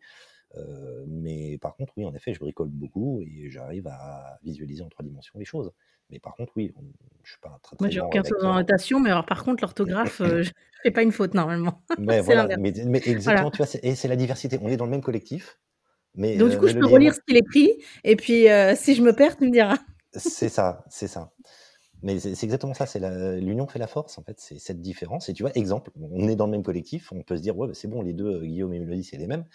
Euh, mais par contre, oui, en effet, je bricole beaucoup et j'arrive à visualiser en trois dimensions les choses. Mais par contre, oui, je suis pas très, très Moi, j'ai aucun sens en notation, mais alors par contre, l'orthographe, euh, je fais pas une faute normalement. Mais voilà, mais, exactement, tu vois, et c'est la diversité. On est dans le même collectif. Mais, Donc, du coup, je peux relire ce qu'il écrit, et puis si je me perds, tu me diras. C'est ça, c'est ça. Mais c'est exactement ça, c'est l'union fait la force, en fait, c'est cette différence. Et tu vois, exemple, on est dans le même collectif, on peut se dire, ouais, bah, c'est bon, les deux, euh, Guillaume et Mélodie, c'est les mêmes.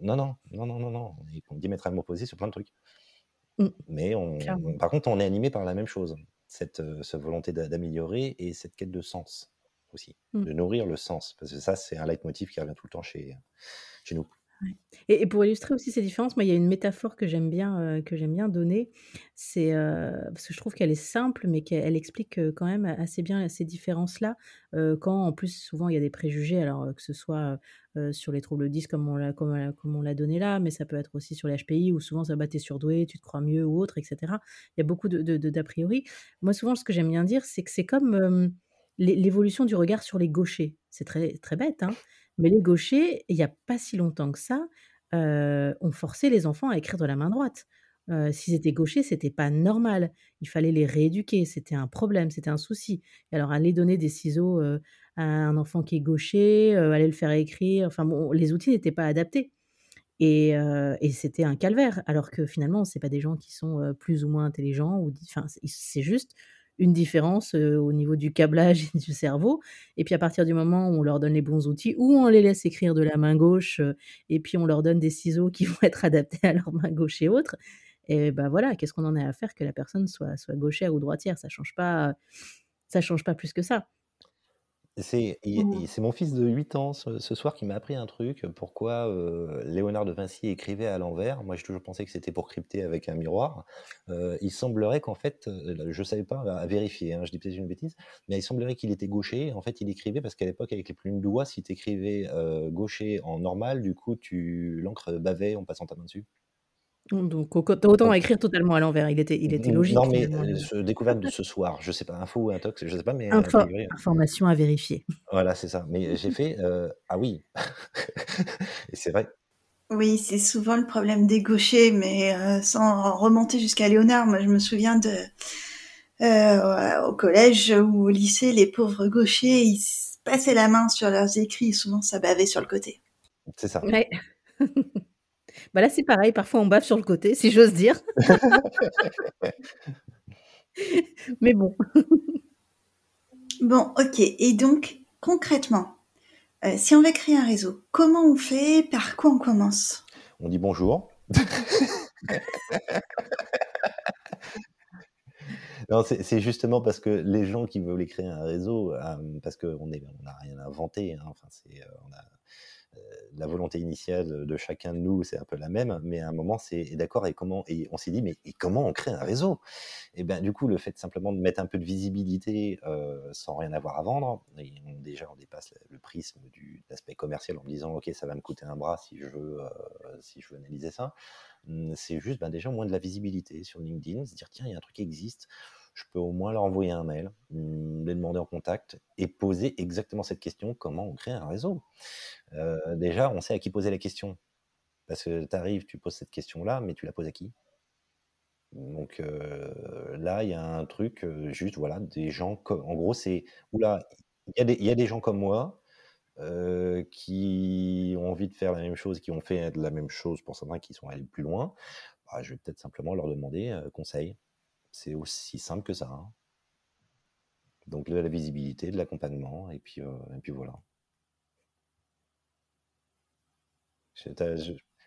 Non, non, non, non, non, non, on est diamétralement opposés sur plein de trucs. Mmh. Mais on, par contre, on est animé par la même chose, cette, euh, volonté d'améliorer et cette quête de sens aussi, mmh. de nourrir le sens. Parce que ça, c'est un leitmotiv qui revient tout le temps chez, chez nous. Et, pour illustrer aussi ces différences, moi, il y a une métaphore que j'aime bien, euh, que j'aime bien donner. C'est euh, parce que je trouve qu'elle est simple, mais qu'elle explique euh, quand même assez bien ces différences-là. quand en plus, souvent, il y a des préjugés, alors que ce soit sur les troubles 10 comme on l'a comme, on l'a donné là, mais ça peut être aussi sur les HPI où souvent ça bat t'es surdoué, tu te crois mieux ou autre, etc. Il y a beaucoup de d'a priori. Moi, souvent, ce que j'aime bien dire, c'est que c'est comme l'évolution du regard sur les gauchers. C'est très très bête, hein, mais les gauchers, il n'y a pas si longtemps que ça, ont forcé les enfants à écrire de la main droite. S'ils étaient gauchers, c'était pas normal. Il fallait les rééduquer. C'était un problème, c'était un souci. alors, aller donner des ciseaux à un enfant qui est gaucher, aller le faire écrire, enfin bon, les outils n'étaient pas adaptés. Et, c'était un calvaire. Alors que finalement, c'est pas des gens qui sont plus ou moins intelligents. Ou, c'est juste une différence au niveau du câblage du cerveau. Et puis à partir du moment où on leur donne les bons outils, ou on les laisse écrire de la main gauche, et puis on leur donne des ciseaux qui vont être adaptés à leur main gauche et autres, et ben voilà, qu'est-ce qu'on en a à faire que la personne soit, soit gauchère ou droitière? Ça change pas, ça change pas plus que ça. Mmh. C'est mon fils de 8 ans ce, soir qui m'a appris un truc, pourquoi Léonard de Vinci écrivait à l'envers. Moi, j'ai toujours pensé que c'était pour crypter avec un miroir. il semblerait qu'en fait, je ne savais pas à vérifier, hein, je dis peut-être une bêtise, mais il semblerait qu'il était gaucher. En fait, il écrivait parce qu'à l'époque, avec les plumes doigts, si tu écrivais gaucher en normal, du coup, tu l'encre bavait en passant ta main dessus. Donc, autant écrire totalement à l'envers. Il était, il était logique. Non, mais euh, découverte de ce soir, je sais pas, info ou intox, je sais pas, mais. Euh, information à vérifier. Voilà, c'est ça. Mais j'ai fait, euh, ah oui, et c'est vrai. Oui, c'est souvent le problème des gauchers, mais sans remonter jusqu'à Léonard, moi je me souviens de au collège ou au lycée, les pauvres gauchers, ils passaient la main sur leurs écrits, souvent ça bavait sur le côté. C'est ça. Ouais. Bah là, c'est pareil, parfois on bave sur le côté, si j'ose dire. Mais bon. Bon, ok. Et donc, concrètement, euh, si on veut créer un réseau, comment on fait? Par quoi on commence? On dit bonjour. Non, c'est justement parce que les gens qui veulent créer un réseau, euh, parce qu'on n'a rien inventé, hein, enfin, c'est, euh, on a la volonté initiale de chacun de nous, c'est un peu la même, mais à un moment, c'est d'accord, et comment, et on s'est dit, mais comment on crée un réseau? Et bien, du coup, le fait simplement de mettre un peu de visibilité euh, sans rien avoir à vendre, et déjà, on dépasse le prisme du, de l'aspect commercial en me disant, OK, ça va me coûter un bras si je veux, euh, si je veux analyser ça. Hum, c'est juste, ben, déjà, moins de la visibilité sur LinkedIn, se dire, tiens, il y a un truc qui existe, je peux au moins leur envoyer un mail, hum, les demander en contact et poser exactement cette question comment on crée un réseau euh, Déjà, on sait à qui poser la question. Parce que tu arrives, tu poses cette question-là, mais tu la poses à qui? Donc euh, là, il y a un truc, euh, juste, voilà, des gens comme. En gros, c'est. Oula, il y, y, a des gens comme moi. qui ont envie de faire la même chose, qui ont fait la même chose pour certains qui sont allés plus loin, bah, je vais peut-être simplement leur demander conseil. C'est aussi simple que ça. Hein. Donc de la visibilité, de l'accompagnement, et puis, euh, et puis voilà.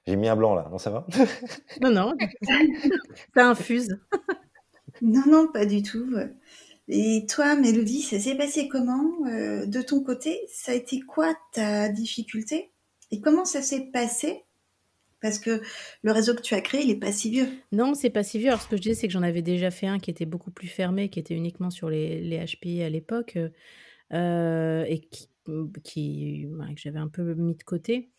J'ai mis un blanc là, non ça va? Non, non, ça infuse. non, non, pas du tout. Et toi, Mélodie, ça s'est passé comment? Euh, de ton côté Ça a été quoi ta difficulté? Et comment ça s'est passé? Parce que le réseau que tu as créé, il n'est pas si vieux. Non, c'est pas si vieux. Alors, ce que je disais, c'est que j'en avais déjà fait un qui était beaucoup plus fermé, qui était uniquement sur les, les HPI à l'époque, euh, et qui, qui que j'avais un peu mis de côté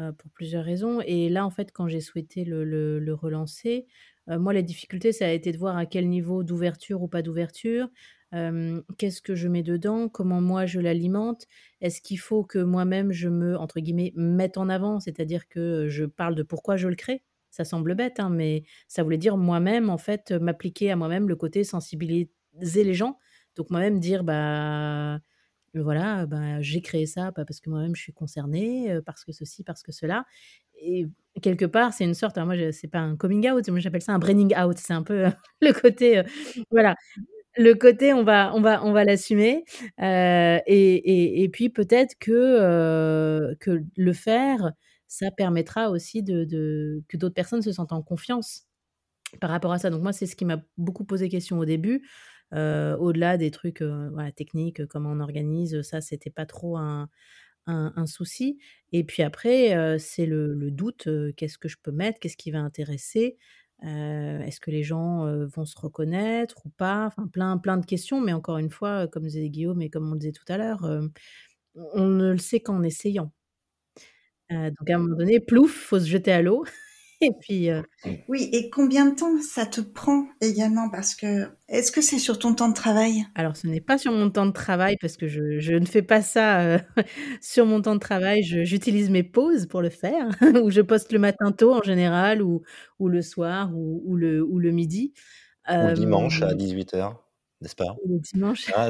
euh, pour plusieurs raisons. Et là, en fait, quand j'ai souhaité le, le, relancer, euh, moi, la difficulté, ça a été de voir à quel niveau d'ouverture ou pas d'ouverture, qu'est-ce que je mets dedans, comment moi je l'alimente, est-ce qu'il faut que moi-même je me, entre guillemets, mette en avant, c'est-à-dire que je parle de pourquoi je le crée? Ça semble bête, hein, mais ça voulait dire moi-même, en fait, m'appliquer à moi-même le côté sensibiliser les gens. Donc moi-même dire, bah voilà, bah, j'ai créé ça parce que moi-même je suis concernée, parce que ceci, parce que cela. Et quelque part, c'est une sorte, alors moi, c'est pas un coming out, moi j'appelle ça un branding out. C'est un peu le côté, voilà, le côté on va, l'assumer. et, et, puis peut-être que, que le faire, ça permettra aussi que d'autres personnes se sentent en confiance par rapport à ça. Donc moi, c'est ce qui m'a beaucoup posé question au début. Euh, au-delà des trucs euh, techniques, comment on organise, ça, c'était pas trop un, souci. Et puis après, euh, c'est le, doute, qu'est-ce que je peux mettre, qu'est-ce qui va intéresser, est-ce que les gens vont se reconnaître ou pas, enfin plein, plein de questions, mais encore une fois, comme disait Guillaume et comme on disait tout à l'heure, on ne le sait qu'en essayant. donc à un moment donné, plouf, faut se jeter à l'eau. Et puis. Euh, oui, et combien de temps ça te prend également? Parce que est-ce que c'est sur ton temps de travail? Alors, ce n'est pas sur mon temps de travail parce que je, ne fais pas ça euh, sur mon temps de travail. J'utilise mes pauses pour le faire, ou je poste le matin tôt en général, ou, ou le soir, ou, le, ou le midi. Ou le dimanche à 18h n'est-ce pas? Le dimanche. Ah,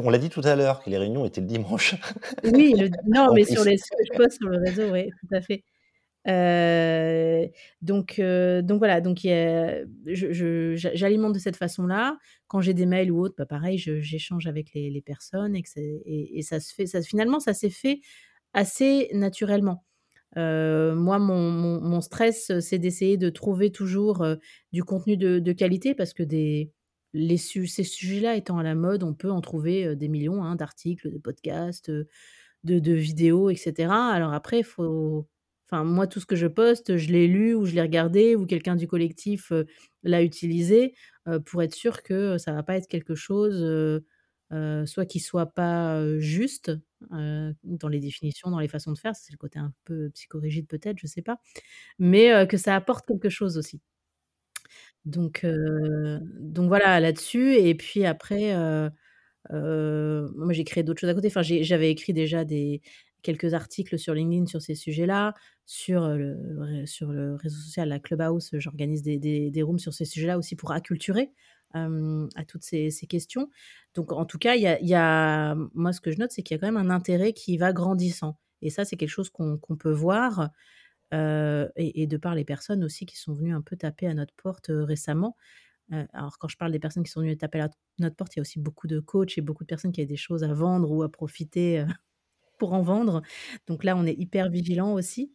on l'a dit tout à l'heure que les réunions étaient le dimanche. Oui, non, mais sur les je poste sur le réseau, oui, tout à fait donc, donc voilà, donc j'alimente de cette façon-là. Quand j'ai des mails ou autres, bah, pareil, j'échange avec les, personnes et, ça se fait. Finalement, ça s'est fait assez naturellement. moi, mon, stress, c'est d'essayer de trouver toujours du contenu de, qualité parce que les ces sujets-là étant à la mode, on peut en trouver des millions hein, d'articles, de podcasts, de vidéos, etc. Alors après, il faut Enfin, moi, tout ce que je poste, je l'ai lu ou je l'ai regardé ou quelqu'un du collectif l'a utilisé pour être sûr que ça va pas être quelque chose, soit qui soit pas juste dans les définitions, dans les façons de faire, c'est le côté un peu psychorigide peut-être, je sais pas, mais que ça apporte quelque chose aussi. Donc, donc voilà là-dessus. Et puis après, moi j'ai créé d'autres choses à côté. Enfin, j'avais écrit déjà des, quelques articles sur LinkedIn sur ces sujets-là. Sur le, sur le réseau social, la Clubhouse, j'organise des, des, rooms sur ces sujets-là aussi pour acculturer à toutes ces, questions. Donc, en tout cas, y a, moi, ce que je note, c'est qu'il y a quand même un intérêt qui va grandissant. Et ça, c'est quelque chose qu'on peut voir. et, de par les personnes aussi qui sont venues un peu taper à notre porte récemment. alors, quand je parle des personnes qui sont venues taper à notre porte, il y a aussi beaucoup de coachs et beaucoup de personnes qui avaient des choses à vendre ou à profiter pour en vendre. Donc là, on est hyper vigilant aussi,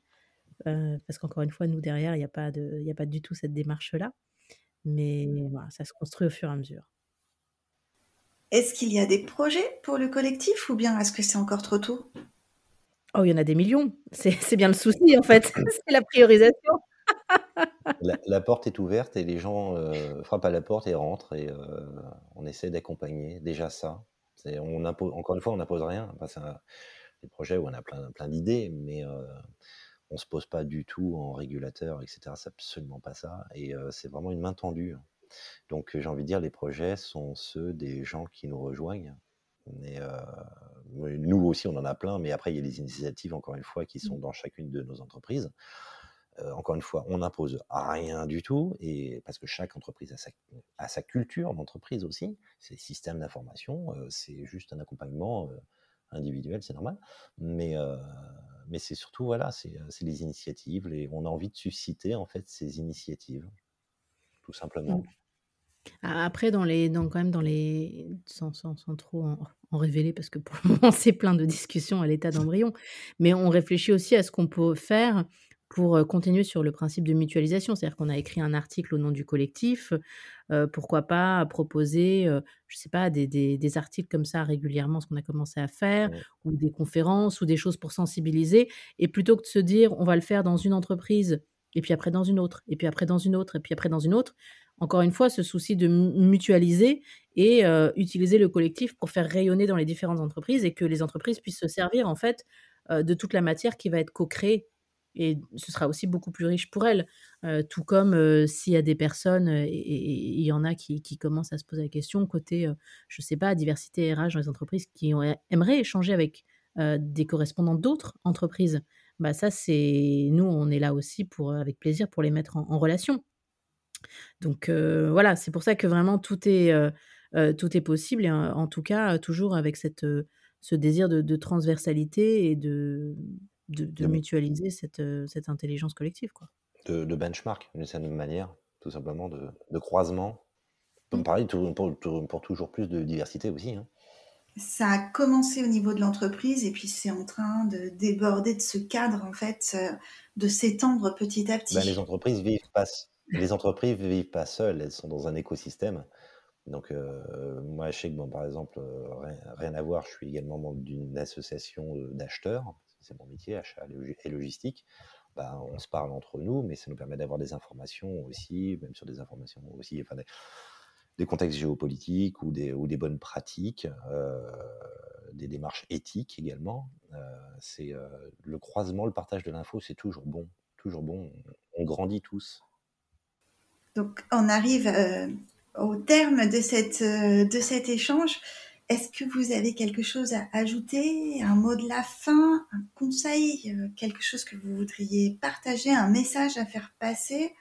euh, parce qu'encore une fois, nous, derrière, il n'y a, pas de, a pas du tout cette démarche-là. Mais voilà, ça se construit au fur et à mesure. Est-ce qu'il y a des projets pour le collectif ou bien est-ce que c'est encore trop tôt? Oh, il y en a des millions. C'est bien le souci, en fait. c'est la priorisation. la, porte est ouverte et les gens euh, frappent à la porte et rentrent et euh, on essaie d'accompagner déjà ça. On encore une fois, on n'impose rien. Enfin, des projets où on a plein, plein d'idées, mais on ne se pose pas du tout en régulateur, etc. C'est absolument pas ça. Et c'est vraiment une main tendue. Hein. Donc j'ai envie de dire, les projets sont ceux des gens qui nous rejoignent. Mais, nous aussi, on en a plein, mais après, il y a des initiatives, encore une fois, qui sont mmh. dans chacune de nos entreprises. encore une fois, on n'impose rien du tout, et parce que chaque entreprise a sa, a sa culture d'entreprise aussi, ses systèmes d'information, c'est juste un accompagnement individuel, c'est normal. Mais, euh, mais c'est surtout, voilà, c'est euh, les initiatives. Les, on a envie de susciter, en fait, ces initiatives, tout simplement. Mmh. Après, dans les, dans, quand même, dans les, sans, sans, sans trop en, révéler, parce que pour le moment, c'est plein de discussions à l'état d'embryon, mais on réfléchit aussi à ce qu'on peut faire pour continuer sur le principe de mutualisation. C'est-à-dire qu'on a écrit un article au nom du collectif. pourquoi pas proposer, je ne sais pas, des, des, articles comme ça régulièrement, ce qu'on a commencé à faire, ou des conférences, ou des choses pour sensibiliser. Et plutôt que de se dire, on va le faire dans une entreprise, et puis après dans une autre, et puis après dans une autre, et puis après dans une autre, encore une fois, ce souci de mutualiser et utiliser le collectif pour faire rayonner dans les différentes entreprises et que les entreprises puissent se servir en fait de toute la matière qui va être co-créée et ce sera aussi beaucoup plus riche pour elles. tout comme s'il y a des personnes, et il y en a qui, commencent à se poser la question, côté, je ne sais pas, diversité RH dans les entreprises, qui aimeraient échanger avec des correspondants d'autres entreprises. Bah ça, c'est nous, on est là aussi pour, avec plaisir pour les mettre en, relation. Donc voilà, c'est pour ça que vraiment tout est, tout est possible, en, tout cas, toujours avec cette, ce désir de transversalité et de, de, mutualiser cette, euh, cette, intelligence collective. Quoi. De, benchmark, d'une certaine manière, tout simplement, de, de croisement. Mmh. Pareil, pour, pour, toujours plus de diversité aussi. Hein. Ça a commencé au niveau de l'entreprise et puis c'est en train de déborder de ce cadre, en fait, euh, de s'étendre petit à petit. Ben, les entreprises vivent pas, les entreprises vivent pas seules, elles sont dans un écosystème. Donc, euh, moi, je sais que, bon, par exemple, rien, rien, à voir, je suis également membre d'une association d'acheteurs c'est mon métier, achat et logistique, bah, on se parle entre nous, mais ça nous permet d'avoir des informations aussi, même sur des informations aussi, des, contextes géopolitiques ou des, ou des bonnes pratiques, euh, des démarches éthiques également. Euh, c'est euh, le croisement, le partage de l'info, c'est toujours bon, toujours bon. On grandit tous. Donc on arrive au terme de, cette, de cet échange. Est-ce que vous avez quelque chose à ajouter, un mot de la fin, un conseil, euh, quelque chose que vous voudriez partager, un message à faire passer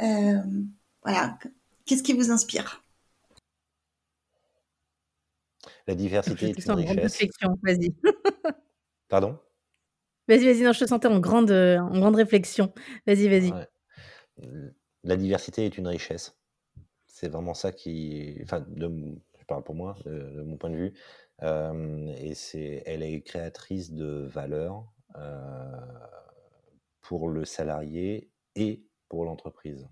euh, Voilà, qu'est-ce qui vous inspire? La diversité est une richesse. Grande réflexion, vas-y. Pardon? Vas-y, vas-y, non, je te sentais en grande, en grande réflexion. Vas-y, vas-y. La diversité est une richesse. C'est vraiment ça qui, enfin, de, parle pour moi, de, mon point de vue. et c'est, elle est créatrice de valeur pour le salarié et pour l'entreprise.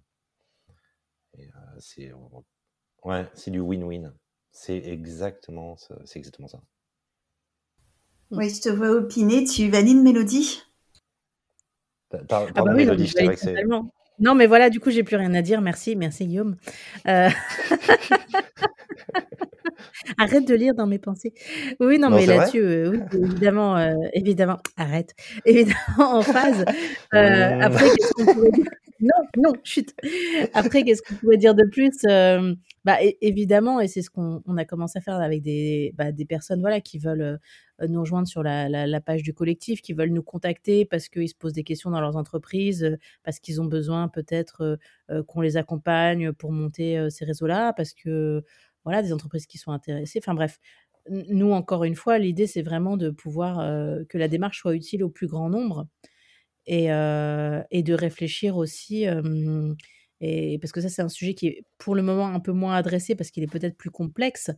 c'est, ouais, c'est du win-win. C'est exactement, c'est exactement ça. Oui, je te vois opiner. Tu valides Mélodie? Pardon, ah bah oui, Mélodie, je que c'est... Non, mais voilà, du coup, j'ai plus rien à dire. Merci, merci Guillaume. Euh... Arrête de lire dans mes pensées. Oui, non, mais là-dessus, euh, oui, évidemment, euh, évidemment, arrête. Évidemment, en phase. Euh, après, qu'est-ce qu'on pourrait dire? Non, non, chut. Après, qu'est-ce qu'on pourrait dire de plus bah, évidemment, et c'est ce qu'on a commencé à faire avec des, bah, des personnes voilà, qui veulent nous rejoindre sur la, la, page du collectif, qui veulent nous contacter parce qu'ils se posent des questions dans leurs entreprises, parce qu'ils ont besoin peut-être qu'on les accompagne pour monter ces réseaux-là, parce que voilà, des entreprises qui sont intéressées. Enfin bref, nous, encore une fois, l'idée, c'est vraiment de pouvoir que la démarche soit utile au plus grand nombre et, et de réfléchir aussi. et parce que ça, c'est un sujet qui est pour le moment un peu moins adressé parce qu'il est peut-être plus complexe,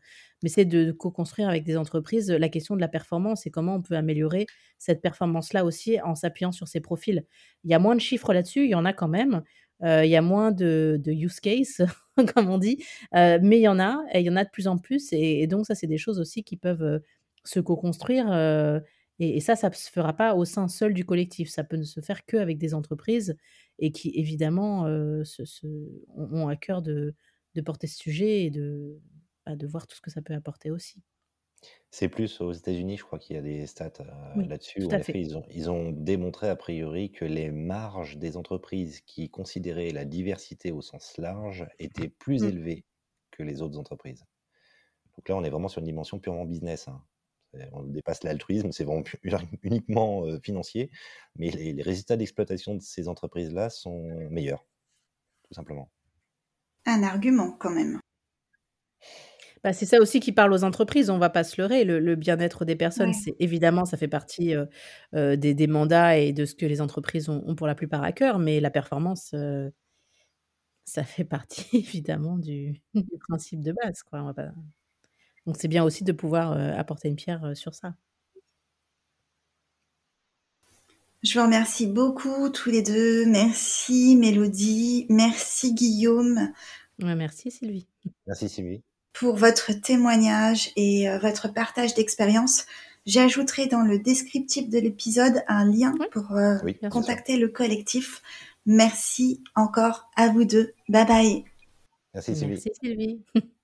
mais c'est de co-construire avec des entreprises la question de la performance et comment on peut améliorer cette performance-là aussi en s'appuyant sur ces profils. Il y a moins de chiffres là-dessus, il y en a quand même, il y a moins de, use case, comme on dit, mais il y en a, et il y en a de plus en plus, et, donc ça, c'est des choses aussi qui peuvent se co-construire, et, ça, ça ne se fera pas au sein seul du collectif, ça peut ne se faire qu'avec des entreprises, et qui, évidemment, ont à cœur de, porter ce sujet et bah, de voir tout ce que ça peut apporter aussi. C'est plus aux États-Unis, je crois qu'il y a des stats là-dessus. en effet, ils ont, ils ont démontré a priori que les marges des entreprises qui considéraient la diversité au sens large étaient plus mmh. élevées que les autres entreprises. Donc là, on est vraiment sur une dimension purement business. Hein. On dépasse l'altruisme, c'est vraiment uniquement financier, mais les résultats d'exploitation de ces entreprises-là sont meilleurs, tout simplement. Un argument quand même. Bah, c'est ça aussi qui parle aux entreprises, on va pas se leurrer. Le, bien-être des personnes, c'est évidemment, ça fait partie des, mandats et de ce que les entreprises ont, pour la plupart à cœur, mais la performance, ça fait partie évidemment du, principe de base. Quoi. Donc c'est bien aussi de pouvoir apporter une pierre sur ça. Je vous remercie beaucoup tous les deux. Merci Mélodie, merci Guillaume. merci Sylvie. Merci Sylvie. Pour votre témoignage et euh, votre partage d'expérience. J'ajouterai dans le descriptif de l'épisode un lien pour euh, contacter le collectif. Merci encore à vous deux. Bye bye. Merci Sylvie. Merci Sylvie.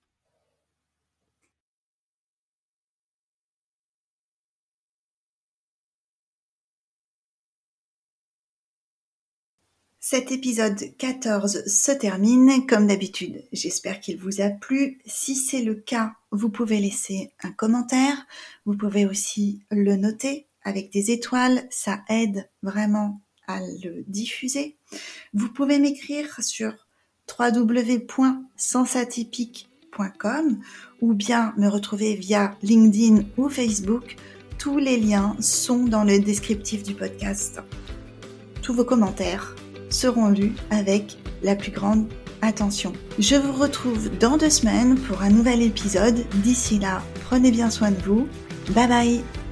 Cet épisode 14 se termine comme d'habitude. J'espère qu'il vous a plu. Si c'est le cas, vous pouvez laisser un commentaire. Vous pouvez aussi le noter avec des étoiles. Ça aide vraiment à le diffuser. Vous pouvez m'écrire sur www.sensatypique.com ou bien me retrouver via LinkedIn ou Facebook. Tous les liens sont dans le descriptif du podcast. Tous vos commentaires seront lus avec la plus grande attention. Je vous retrouve dans deux semaines pour un nouvel épisode. D'ici là, prenez bien soin de vous. Bye bye